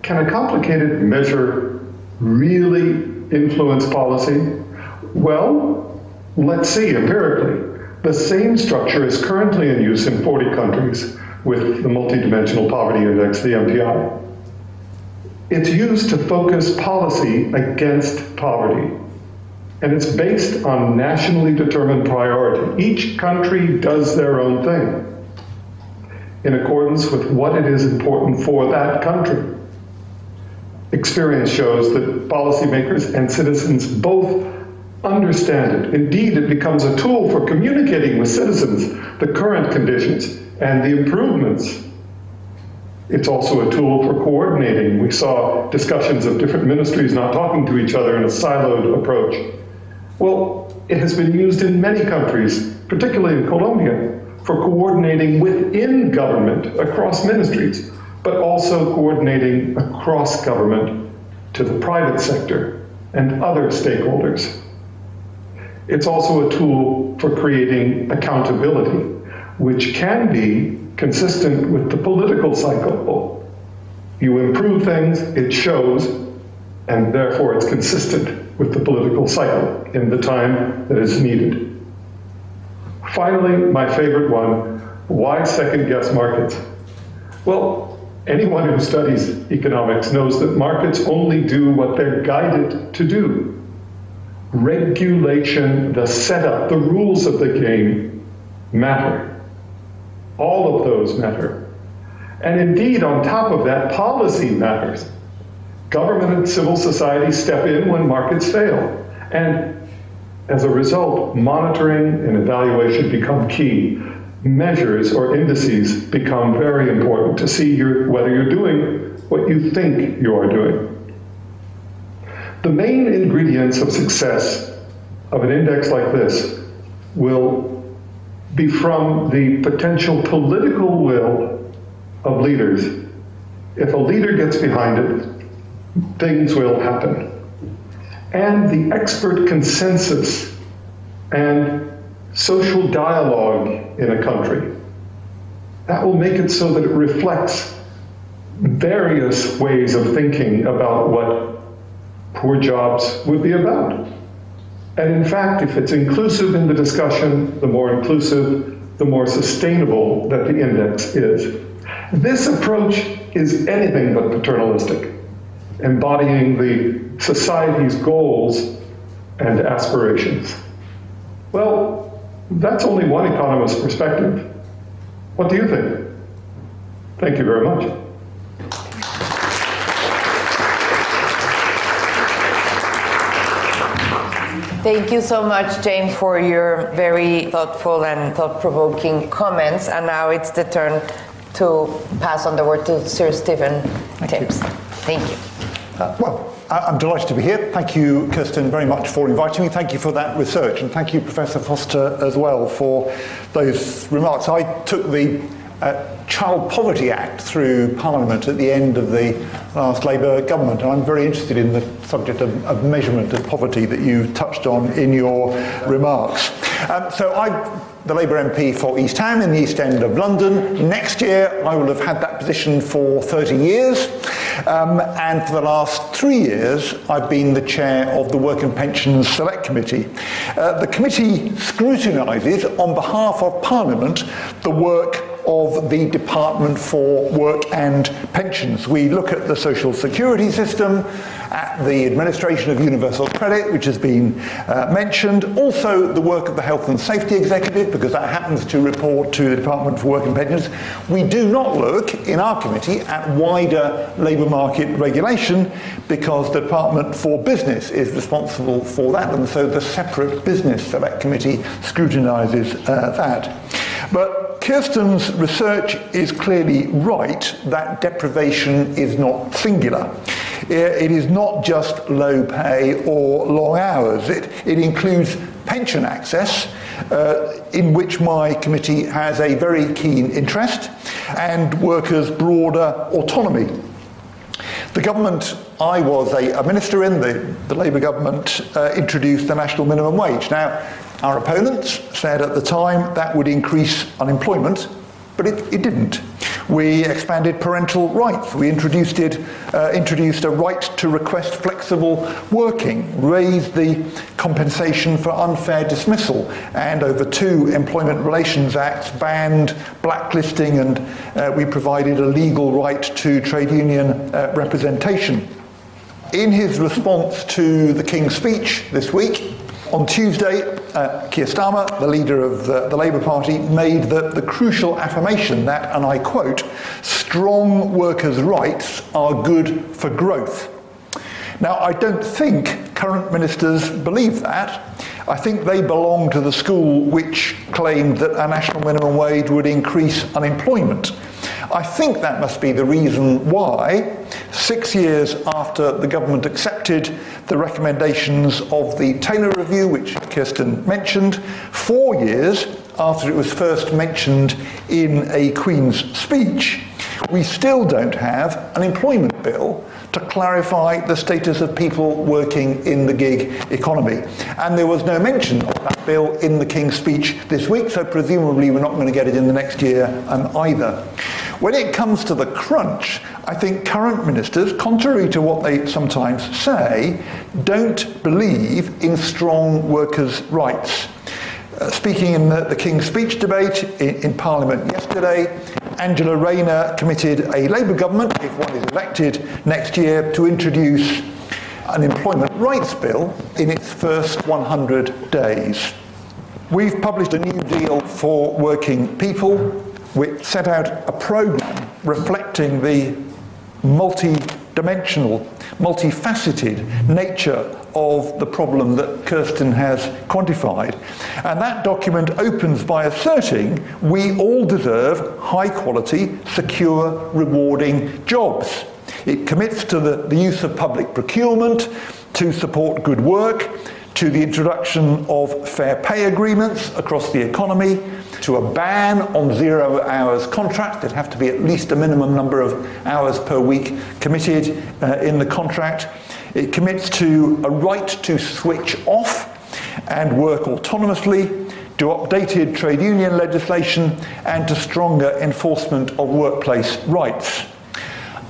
Can a complicated measure really influence policy? Well, let's see empirically. The same structure is currently in use in 40 countries with the Multidimensional Poverty Index, the MPI. It's used to focus policy against poverty. And it's based on nationally determined priority. Each country does their own thing in accordance with what it is important for that country. Experience shows that policymakers and citizens both understand it. Indeed, it becomes a tool for communicating with citizens the current conditions and the improvements. It's also a tool for coordinating. We saw discussions of different ministries not talking to each other in a siloed approach. Well, it has been used in many countries, particularly in Colombia, for coordinating within government across ministries, but also coordinating across government to the private sector and other stakeholders. It's also a tool for creating accountability, which can be consistent with the political cycle. You improve things, it shows, and therefore it's consistent with the political cycle in the time that is needed. Finally, my favorite one why second guess markets? Well, anyone who studies economics knows that markets only do what they're guided to do. Regulation, the setup, the rules of the game matter. All of those matter. And indeed, on top of that, policy matters. Government and civil society step in when markets fail. And as a result, monitoring and evaluation become key. Measures or indices become very important to see your, whether you're doing what you think you are doing. The main ingredients of success of an index like this will be from the potential political will of leaders. If a leader gets behind it, things will happen and the expert consensus and social dialogue in a country. That will make it so that it reflects various ways of thinking about what poor jobs would be about. And in fact, if it's inclusive in the discussion, the more inclusive, the more sustainable that the index is. This approach is anything but paternalistic, embodying the society's goals and aspirations? Well, that's only one economist's perspective. What do you think? Thank you very much. Thank you so much, James, for your very thoughtful and thought provoking comments. And now it's the turn to pass on the word to Sir Stephen Thank Timms. You. Thank you. Uh, well, I'm delighted to be here. Thank you, Kirsten, very much for inviting me. Thank you for that research, and thank you, Professor Foster, as well, for those remarks. I took the uh, Child Poverty Act through Parliament at the end of the last Labour government, and I'm very interested in the subject of, of measurement of poverty that you touched on in your remarks. Um, so I the Labour MP for East Ham in the East End of London. Next year, I will have had that position for 30 years. Um, and for the last three years, I've been the chair of the Work and Pensions Select Committee. Uh, the committee scrutinises, on behalf of Parliament, the work of the Department for Work and Pensions. We look at the social security system, at the administration of universal credit, which has been uh, mentioned, also the work of the Health and Safety Executive, because that happens to report to the Department for Work and Pensions. We do not look in our committee at wider labour market regulation because the Department for Business is responsible for that, and so the separate Business Select Committee scrutinises uh, that. But Kirsten's research is clearly right that deprivation is not singular. It is not just low pay or long hours. It, it includes pension access, uh, in which my committee has a very keen interest, and workers' broader autonomy. The government I was a, a minister in, the, the Labour government, uh, introduced the national minimum wage. Now, our opponents said at the time that would increase unemployment, but it, it didn't. We expanded parental rights. We introduced, it, uh, introduced a right to request flexible working, raised the compensation for unfair dismissal, and over two Employment Relations Acts banned blacklisting, and uh, we provided a legal right to trade union uh, representation. In his response to the King's speech this week, on Tuesday, uh, Keir Starmer, the leader of the, the Labour Party, made the, the crucial affirmation that, and I quote, strong workers' rights are good for growth. Now, I don't think current ministers believe that. I think they belong to the school which claimed that a national minimum wage would increase unemployment. I think that must be the reason why, six years after the government accepted the recommendations of the Taylor Review, which Kirsten mentioned, four years after it was first mentioned in a Queen's speech, we still don't have an employment bill to clarify the status of people working in the gig economy. And there was no mention of that bill in the King's speech this week, so presumably we're not going to get it in the next year um, either. When it comes to the crunch, I think current ministers, contrary to what they sometimes say, don't believe in strong workers' rights. Uh, speaking in the, the, King's Speech debate in, in, Parliament yesterday, Angela Rayner committed a Labour government, if one is elected next year, to introduce an employment rights bill in its first 100 days. We've published a new deal for working people, which set out a programme reflecting the multi dimensional, multifaceted nature of the problem that Kirsten has quantified. And that document opens by asserting we all deserve high quality, secure, rewarding jobs. It commits to the, the use of public procurement to support good work, to the introduction of fair pay agreements across the economy, to a ban on zero hours contracts. There'd have to be at least a minimum number of hours per week committed uh, in the contract. It commits to a right to switch off and work autonomously, to updated trade union legislation, and to stronger enforcement of workplace rights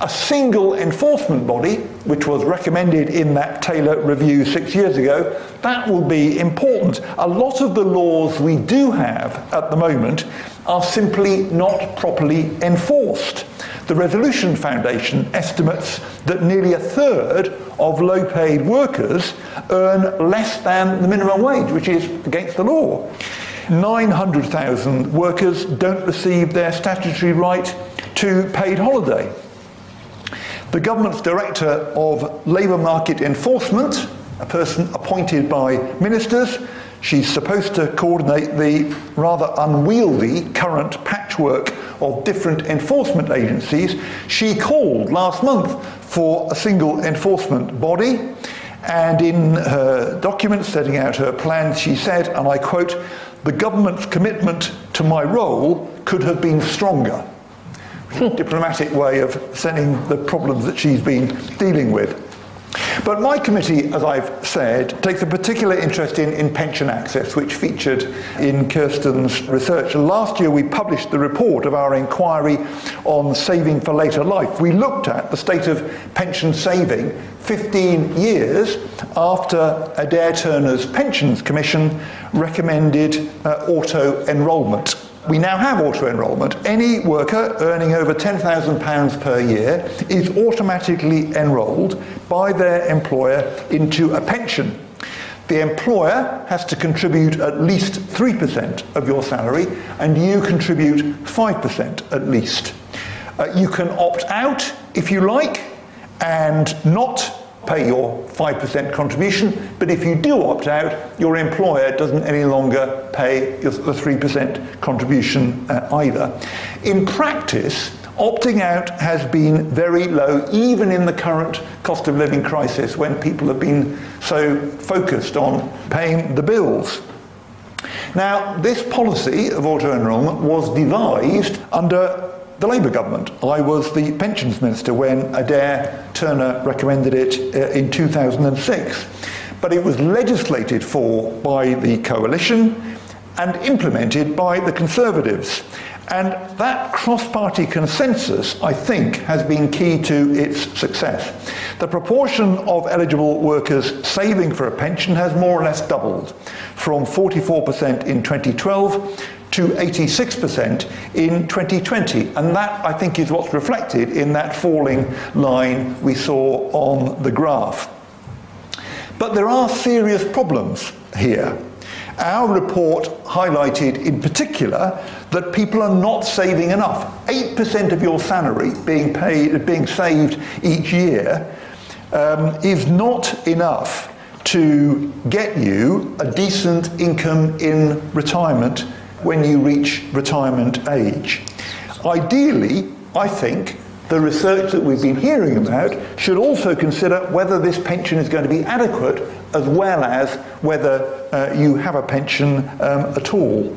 a single enforcement body, which was recommended in that Taylor review six years ago, that will be important. A lot of the laws we do have at the moment are simply not properly enforced. The Resolution Foundation estimates that nearly a third of low paid workers earn less than the minimum wage, which is against the law. 900,000 workers don't receive their statutory right to paid holiday. The government's Director of Labour Market Enforcement, a person appointed by ministers, she's supposed to coordinate the rather unwieldy current patchwork of different enforcement agencies. She called last month for a single enforcement body. And in her document setting out her plans, she said, and I quote, the government's commitment to my role could have been stronger diplomatic way of sending the problems that she's been dealing with. But my committee, as I've said, takes a particular interest in, in pension access, which featured in Kirsten's research. Last year, we published the report of our inquiry on saving for later life. We looked at the state of pension saving 15 years after Adair Turner's Pensions Commission recommended uh, auto enrolment we now have auto enrolment. Any worker earning over £10,000 per year is automatically enrolled by their employer into a pension. The employer has to contribute at least 3% of your salary, and you contribute 5% at least. Uh, you can opt out if you like and not pay your 5% contribution, but if you do opt out, your employer doesn't any longer pay the 3% contribution uh, either. In practice, opting out has been very low, even in the current cost of living crisis when people have been so focused on paying the bills. Now, this policy of auto enrolment was devised under the Labour government. I was the pensions minister when Adair Turner recommended it uh, in 2006. But it was legislated for by the coalition and implemented by the Conservatives. And that cross party consensus, I think, has been key to its success. The proportion of eligible workers saving for a pension has more or less doubled from 44% in 2012 to 86% in 2020. And that, I think, is what's reflected in that falling line we saw on the graph. But there are serious problems here. Our report highlighted in particular that people are not saving enough. 8% of your salary being paid, being saved each year um, is not enough to get you a decent income in retirement when you reach retirement age. Ideally, I think the research that we've been hearing about should also consider whether this pension is going to be adequate as well as whether uh, you have a pension um, at all.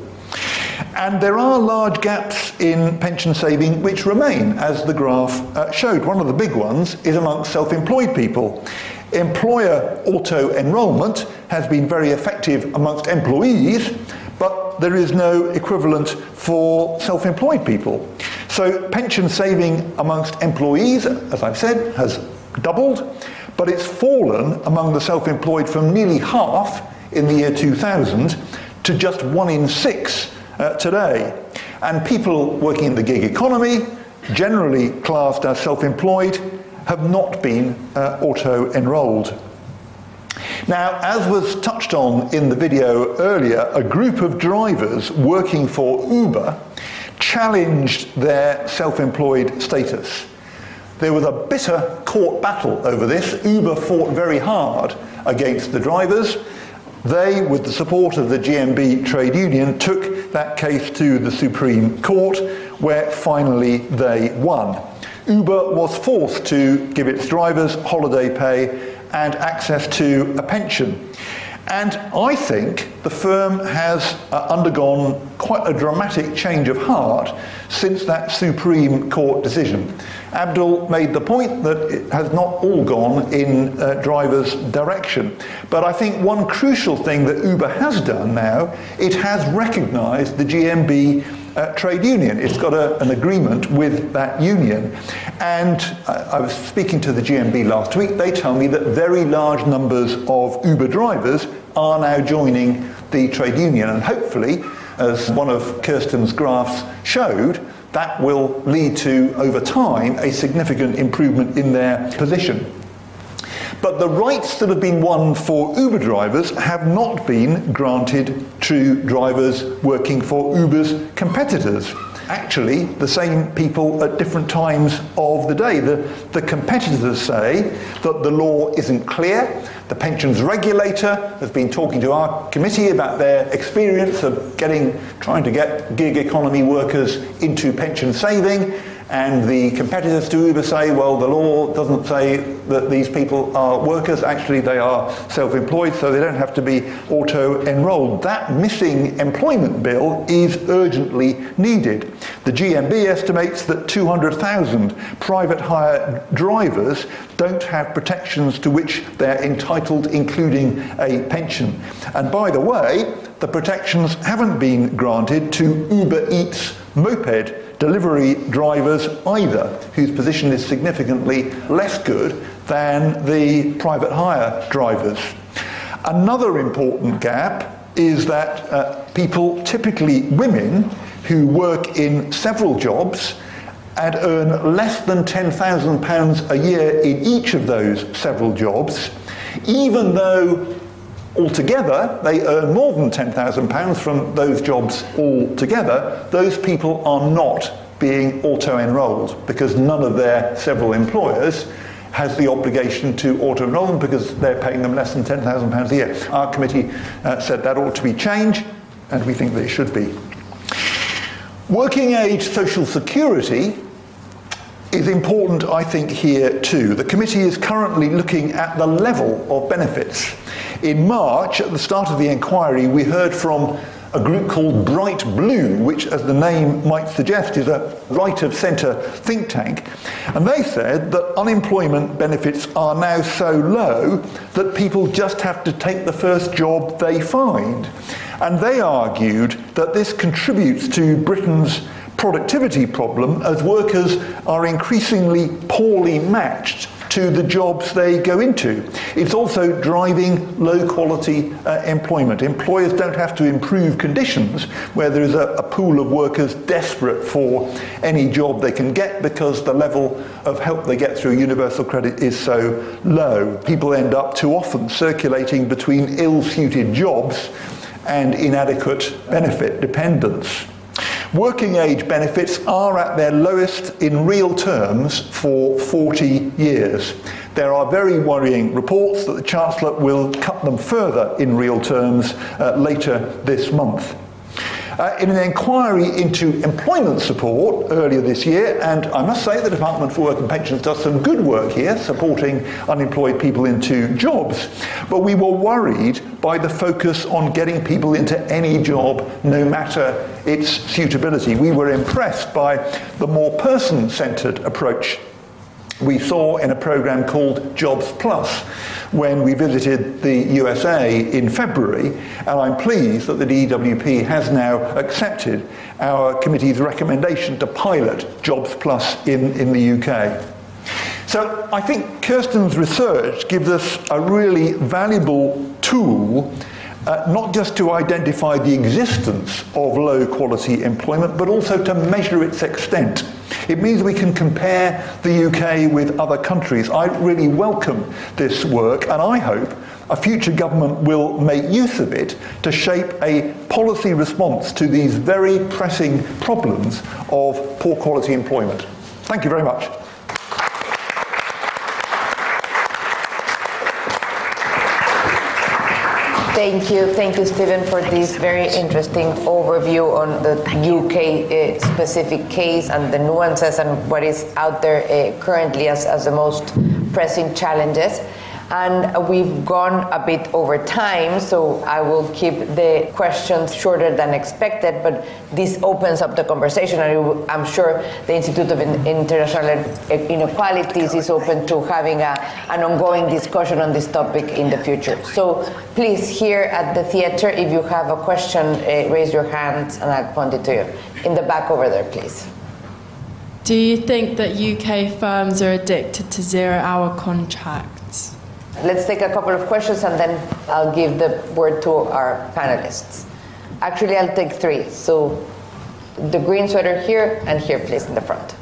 And there are large gaps in pension saving which remain, as the graph uh, showed. One of the big ones is amongst self employed people. Employer auto enrolment has been very effective amongst employees, but there is no equivalent for self employed people. So, pension saving amongst employees, as I've said, has doubled, but it's fallen among the self employed from nearly half in the year 2000 to just one in six uh, today. And people working in the gig economy, generally classed as self employed, have not been uh, auto enrolled. Now, as was touched on in the video earlier, a group of drivers working for Uber challenged their self employed status. There was a bitter court battle over this. Uber fought very hard against the drivers. They, with the support of the GMB trade union, took that case to the Supreme Court, where finally they won. Uber was forced to give its drivers holiday pay and access to a pension. And I think the firm has uh, undergone quite a dramatic change of heart since that Supreme Court decision. Abdul made the point that it has not all gone in uh, drivers' direction. But I think one crucial thing that Uber has done now, it has recognised the GMB uh, trade union. It's got a, an agreement with that union. And I, I was speaking to the GMB last week. They tell me that very large numbers of Uber drivers are now joining the trade union. And hopefully, as one of Kirsten's graphs showed, that will lead to, over time, a significant improvement in their position. But the rights that have been won for Uber drivers have not been granted to drivers working for Uber's competitors. Actually, the same people at different times of the day. The, the competitors say that the law isn't clear. The pensions regulator has been talking to our committee about their experience of getting, trying to get gig economy workers into pension saving and the competitors to Uber say, well, the law doesn't say that these people are workers. Actually, they are self-employed, so they don't have to be auto-enrolled. That missing employment bill is urgently needed. The GMB estimates that 200,000 private hire drivers don't have protections to which they're entitled, including a pension. And by the way, the protections haven't been granted to Uber Eats moped delivery drivers either, whose position is significantly less good than the private hire drivers. Another important gap is that uh, people, typically women, who work in several jobs and earn less than £10,000 a year in each of those several jobs, even though altogether they earn more than £10,000 from those jobs altogether, those people are not being auto-enrolled because none of their several employers has the obligation to auto-enroll them because they're paying them less than £10,000 a year. Our committee uh, said that ought to be changed and we think that it should be. Working age social security is important, I think, here too. The committee is currently looking at the level of benefits. In March, at the start of the inquiry, we heard from a group called Bright Blue, which, as the name might suggest, is a right of centre think tank. And they said that unemployment benefits are now so low that people just have to take the first job they find. And they argued that this contributes to Britain's productivity problem as workers are increasingly poorly matched to the jobs they go into. It's also driving low quality uh, employment. Employers don't have to improve conditions where there is a, a, pool of workers desperate for any job they can get because the level of help they get through universal credit is so low. People end up too often circulating between ill suited jobs and inadequate benefit dependence. Working age benefits are at their lowest in real terms for 40 years. There are very worrying reports that the Chancellor will cut them further in real terms uh, later this month. Uh, in an inquiry into employment support earlier this year, and I must say the Department for Work and Pensions does some good work here supporting unemployed people into jobs. But we were worried by the focus on getting people into any job, no matter its suitability. We were impressed by the more person centred approach we saw in a program called Jobs Plus when we visited the USA in February, and I'm pleased that the DWP has now accepted our committee's recommendation to pilot Jobs Plus in, in the UK. So I think Kirsten's research gives us a really valuable tool uh, not just to identify the existence of low quality employment, but also to measure its extent. It means we can compare the UK with other countries. I really welcome this work, and I hope a future government will make use of it to shape a policy response to these very pressing problems of poor quality employment. Thank you very much. Thank you, thank you, Stephen, for this very interesting overview on the UK uh, specific case and the nuances and what is out there uh, currently as, as the most pressing challenges and we've gone a bit over time, so I will keep the questions shorter than expected, but this opens up the conversation, and I'm sure the Institute of International Inequalities is open to having a, an ongoing discussion on this topic in the future. So please, here at the theater, if you have a question, uh, raise your hands and I'll point it to you. In the back over there, please. Do you think that UK firms are addicted to zero hour contracts? Let's take a couple of questions and then I'll give the word to our panelists. Actually, I'll take three. So the green sweater here and here, please, in the front.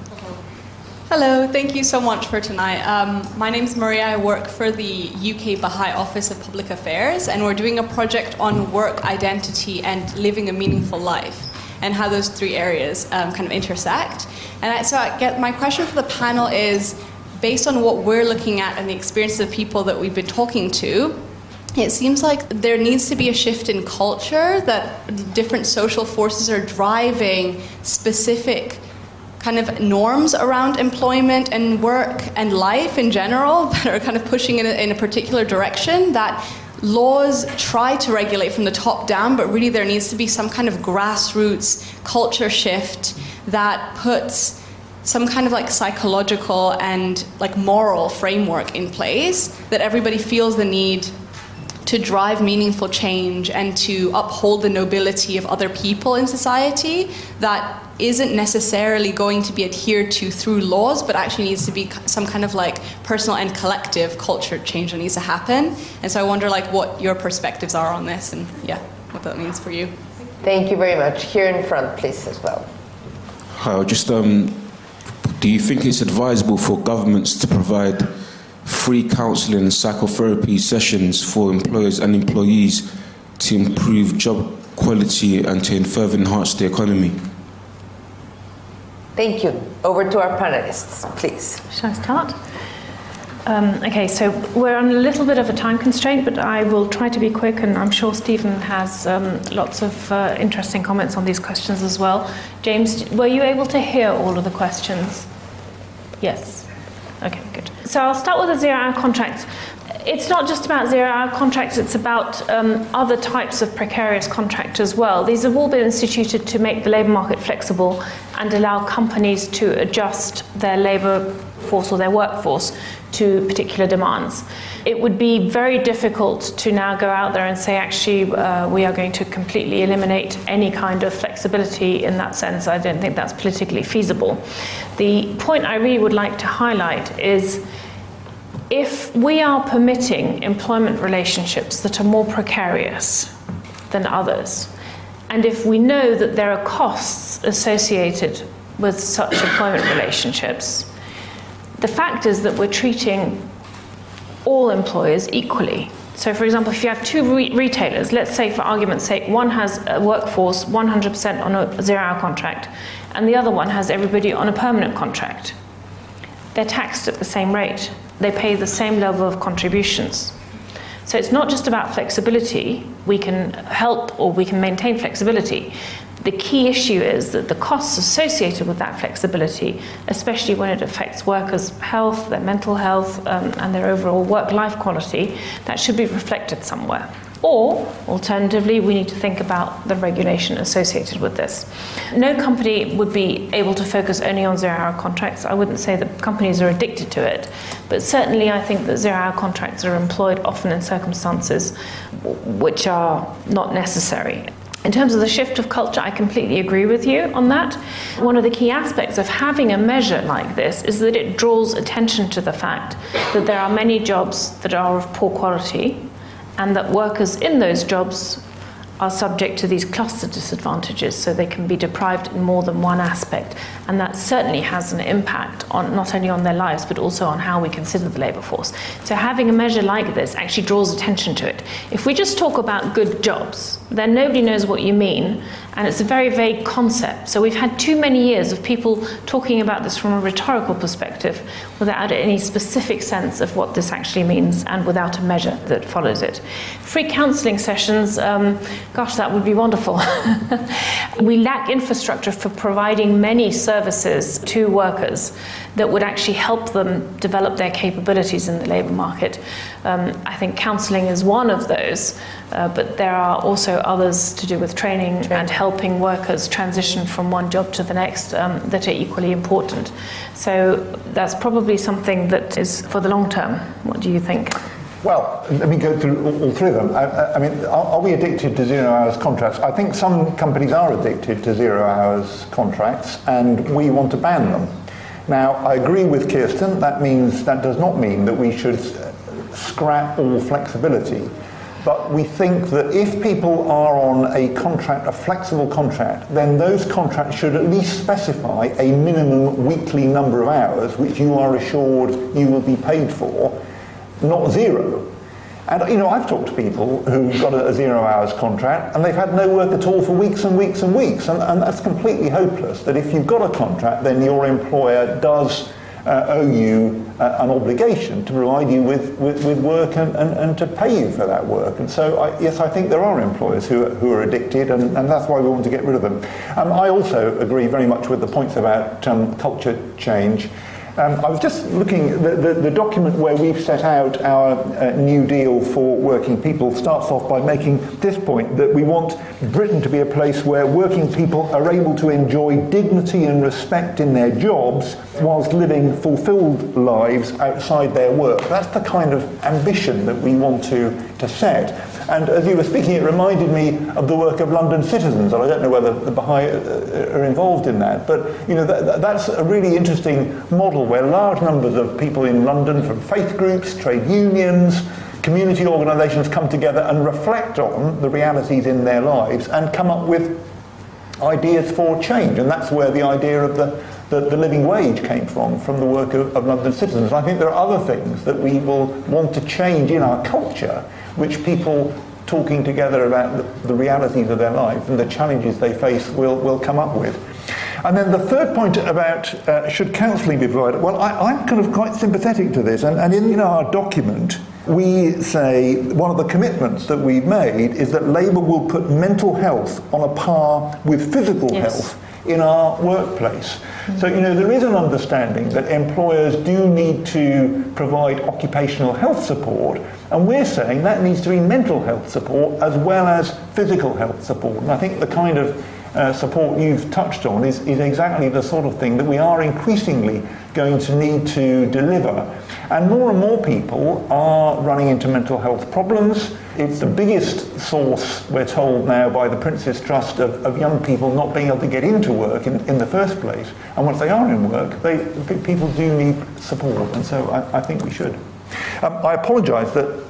Hello, thank you so much for tonight. Um, my name is Maria. I work for the UK Baha'i Office of Public Affairs, and we're doing a project on work identity and living a meaningful life, and how those three areas um, kind of intersect. And I, so, I get my question for the panel is based on what we're looking at and the experiences of people that we've been talking to, it seems like there needs to be a shift in culture that different social forces are driving specific kind of norms around employment and work and life in general that are kind of pushing in a, in a particular direction that laws try to regulate from the top down, but really there needs to be some kind of grassroots culture shift that puts some kind of like psychological and like moral framework in place that everybody feels the need to drive meaningful change and to uphold the nobility of other people in society that isn't necessarily going to be adhered to through laws, but actually needs to be some kind of like personal and collective culture change that needs to happen. And so I wonder like what your perspectives are on this and yeah, what that means for you. Thank you very much. Here in front, please, as well. Hi, just um, do you think it's advisable for governments to provide free counselling and psychotherapy sessions for employers and employees to improve job quality and to further enhance the economy? Thank you. Over to our panelists, please. Shall I start? Um, okay, so we're on a little bit of a time constraint, but I will try to be quick, and I'm sure Stephen has um, lots of uh, interesting comments on these questions as well. James, were you able to hear all of the questions? Yes. Okay, good. So I'll start with the zero hour contracts. It's not just about zero hour contracts, it's about um, other types of precarious contract as well. These have all been instituted to make the labour market flexible and allow companies to adjust their labour force or their workforce to particular demands. It would be very difficult to now go out there and say, actually, uh, we are going to completely eliminate any kind of flexibility in that sense. I don't think that's politically feasible. The point I really would like to highlight is if we are permitting employment relationships that are more precarious than others, and if we know that there are costs associated with such employment relationships, the fact is that we're treating all employers equally. So, for example, if you have two re- retailers, let's say for argument's sake, one has a workforce 100% on a zero hour contract, and the other one has everybody on a permanent contract. They're taxed at the same rate, they pay the same level of contributions. So, it's not just about flexibility, we can help or we can maintain flexibility, The key issue is that the costs associated with that flexibility, especially when it affects workers' health, their mental health, um, and their overall work life quality, that should be reflected somewhere. Or, alternatively, we need to think about the regulation associated with this. No company would be able to focus only on zero hour contracts. I wouldn't say that companies are addicted to it, but certainly I think that zero hour contracts are employed often in circumstances which are not necessary. In terms of the shift of culture, I completely agree with you on that. One of the key aspects of having a measure like this is that it draws attention to the fact that there are many jobs that are of poor quality and that workers in those jobs are subject to these cluster disadvantages, so they can be deprived in more than one aspect. And that certainly has an impact on not only on their lives, but also on how we consider the labour force. So having a measure like this actually draws attention to it. If we just talk about good jobs, then nobody knows what you mean, and it's a very vague concept. So we've had too many years of people talking about this from a rhetorical perspective without any specific sense of what this actually means and without a measure that follows it. Free counselling sessions, um, gosh, that would be wonderful. we lack infrastructure for providing many services to workers that would actually help them develop their capabilities in the labour market. Um, I think counselling is one of those, uh, but there are also others to do with training and helping workers transition from one job to the next um, that are equally important. So that's probably something that is for the long term. What do you think? Well, let me go through all, three of them. I, I mean, are, are, we addicted to zero hours contracts? I think some companies are addicted to zero hours contracts, and we want to ban them. Now, I agree with Kirsten. That means that does not mean that we should scrap all flexibility. But we think that if people are on a contract, a flexible contract, then those contracts should at least specify a minimum weekly number of hours which you are assured you will be paid for, not zero. And you know, I've talked to people who've got a, a, zero hours contract and they've had no work at all for weeks and weeks and weeks, and, and that's completely hopeless. That if you've got a contract, then your employer does uh, owe you uh, an obligation to provide you with, with, with work and, and, and, to pay you for that work. And so, I, yes, I think there are employers who, who are addicted, and, and that's why we want to get rid of them. Um, I also agree very much with the points about um, culture change. Um, I was just looking, the, the, the, document where we've set out our uh, new deal for working people starts off by making this point that we want Britain to be a place where working people are able to enjoy dignity and respect in their jobs whilst living fulfilled lives outside their work. That's the kind of ambition that we want to, to set. And as you were speaking, it reminded me of the work of London Citizens, and I don't know whether the Baha'i uh, are involved in that, but you know that, that's a really interesting model where large numbers of people in London from faith groups, trade unions, community organisations come together and reflect on the realities in their lives and come up with ideas for change. And that's where the idea of the, the, the living wage came from, from the work of, of London Citizens. I think there are other things that we will want to change in our culture which people talking together about the, the realities of their life and the challenges they face will, will come up with. And then the third point about uh, should counselling be provided, well, I, am kind of quite sympathetic to this. And, and in, our document, we say one of the commitments that we've made is that Labour will put mental health on a par with physical yes. health in our workplace. So, you know, there is an understanding that employers do need to provide occupational health support, and we're saying that needs to be mental health support as well as physical health support. And I think the kind of uh, support you've touched on is, is exactly the sort of thing that we are increasingly going to need to deliver. And more and more people are running into mental health problems. It's the biggest source, we're told now by the Prince's Trust, of, of young people not being able to get into work in, in the first place. And once they are in work, they, people do need support, and so I, I think we should. Um, I apologise that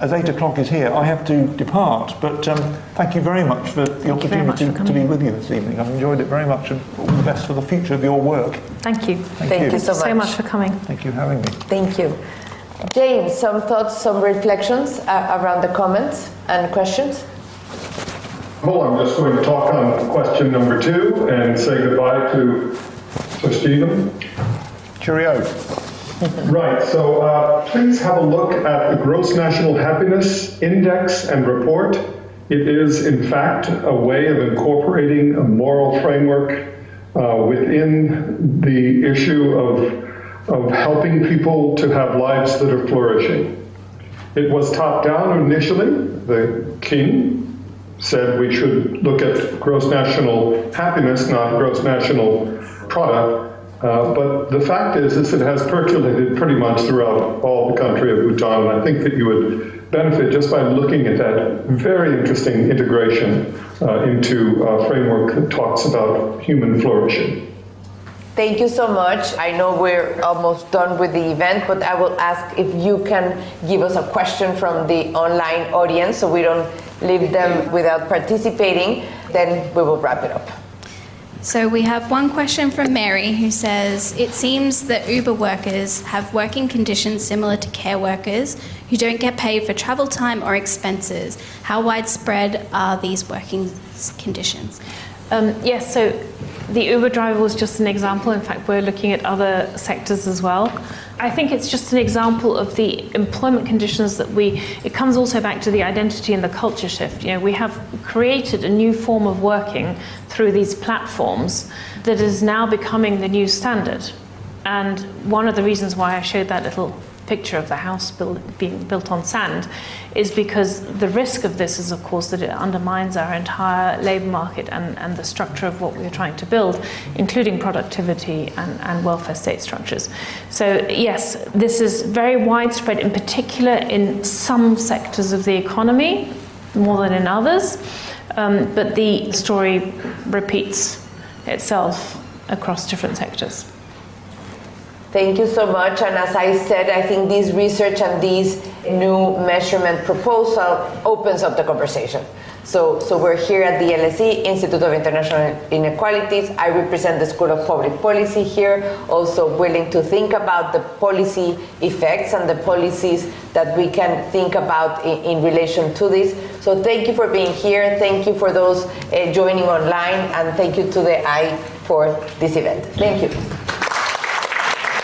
as 8 o'clock is here, I have to depart, but um, thank you very much for the thank opportunity to be with you this evening. I've enjoyed it very much and all the best for the future of your work. Thank you. Thank, thank you. you so much. so much for coming. Thank you for having me. Thank you. James, some thoughts, some reflections uh, around the comments and questions? Well, I'm just going to talk on question number two and say goodbye to Sir Stephen. Cheerio. right, so uh, please have a look at the Gross National Happiness Index and Report It is, in fact, a way of incorporating a moral framework uh, within the issue of, of helping people to have lives that are flourishing. It was top down initially. The king said we should look at gross national happiness, not gross national product. Uh, but the fact is, is it has percolated pretty much throughout all the country of Bhutan, and I think that you would benefit just by looking at that very interesting integration uh, into a framework that talks about human flourishing. Thank you so much. I know we're almost done with the event, but I will ask if you can give us a question from the online audience so we don't leave them without participating. Then we will wrap it up. So we have one question from Mary who says It seems that Uber workers have working conditions similar to care workers who don't get paid for travel time or expenses. How widespread are these working conditions? Um, yes, so the Uber driver was just an example. In fact, we're looking at other sectors as well. I think it's just an example of the employment conditions that we, it comes also back to the identity and the culture shift. You know, we have created a new form of working through these platforms that is now becoming the new standard. And one of the reasons why I showed that little picture of the house build, being built on sand is because the risk of this is, of course, that it undermines our entire labour market and, and the structure of what we're trying to build, including productivity and, and welfare state structures. So, yes, this is very widespread, in particular in some sectors of the economy, more than in others, um, but the story repeats itself across different sectors. Thank you so much. And as I said, I think this research and this new measurement proposal opens up the conversation. So, so we're here at the LSE, Institute of International Inequalities. I represent the School of Public Policy here, also willing to think about the policy effects and the policies that we can think about in, in relation to this. So thank you for being here. Thank you for those uh, joining online, and thank you to the I for this event. Thank you.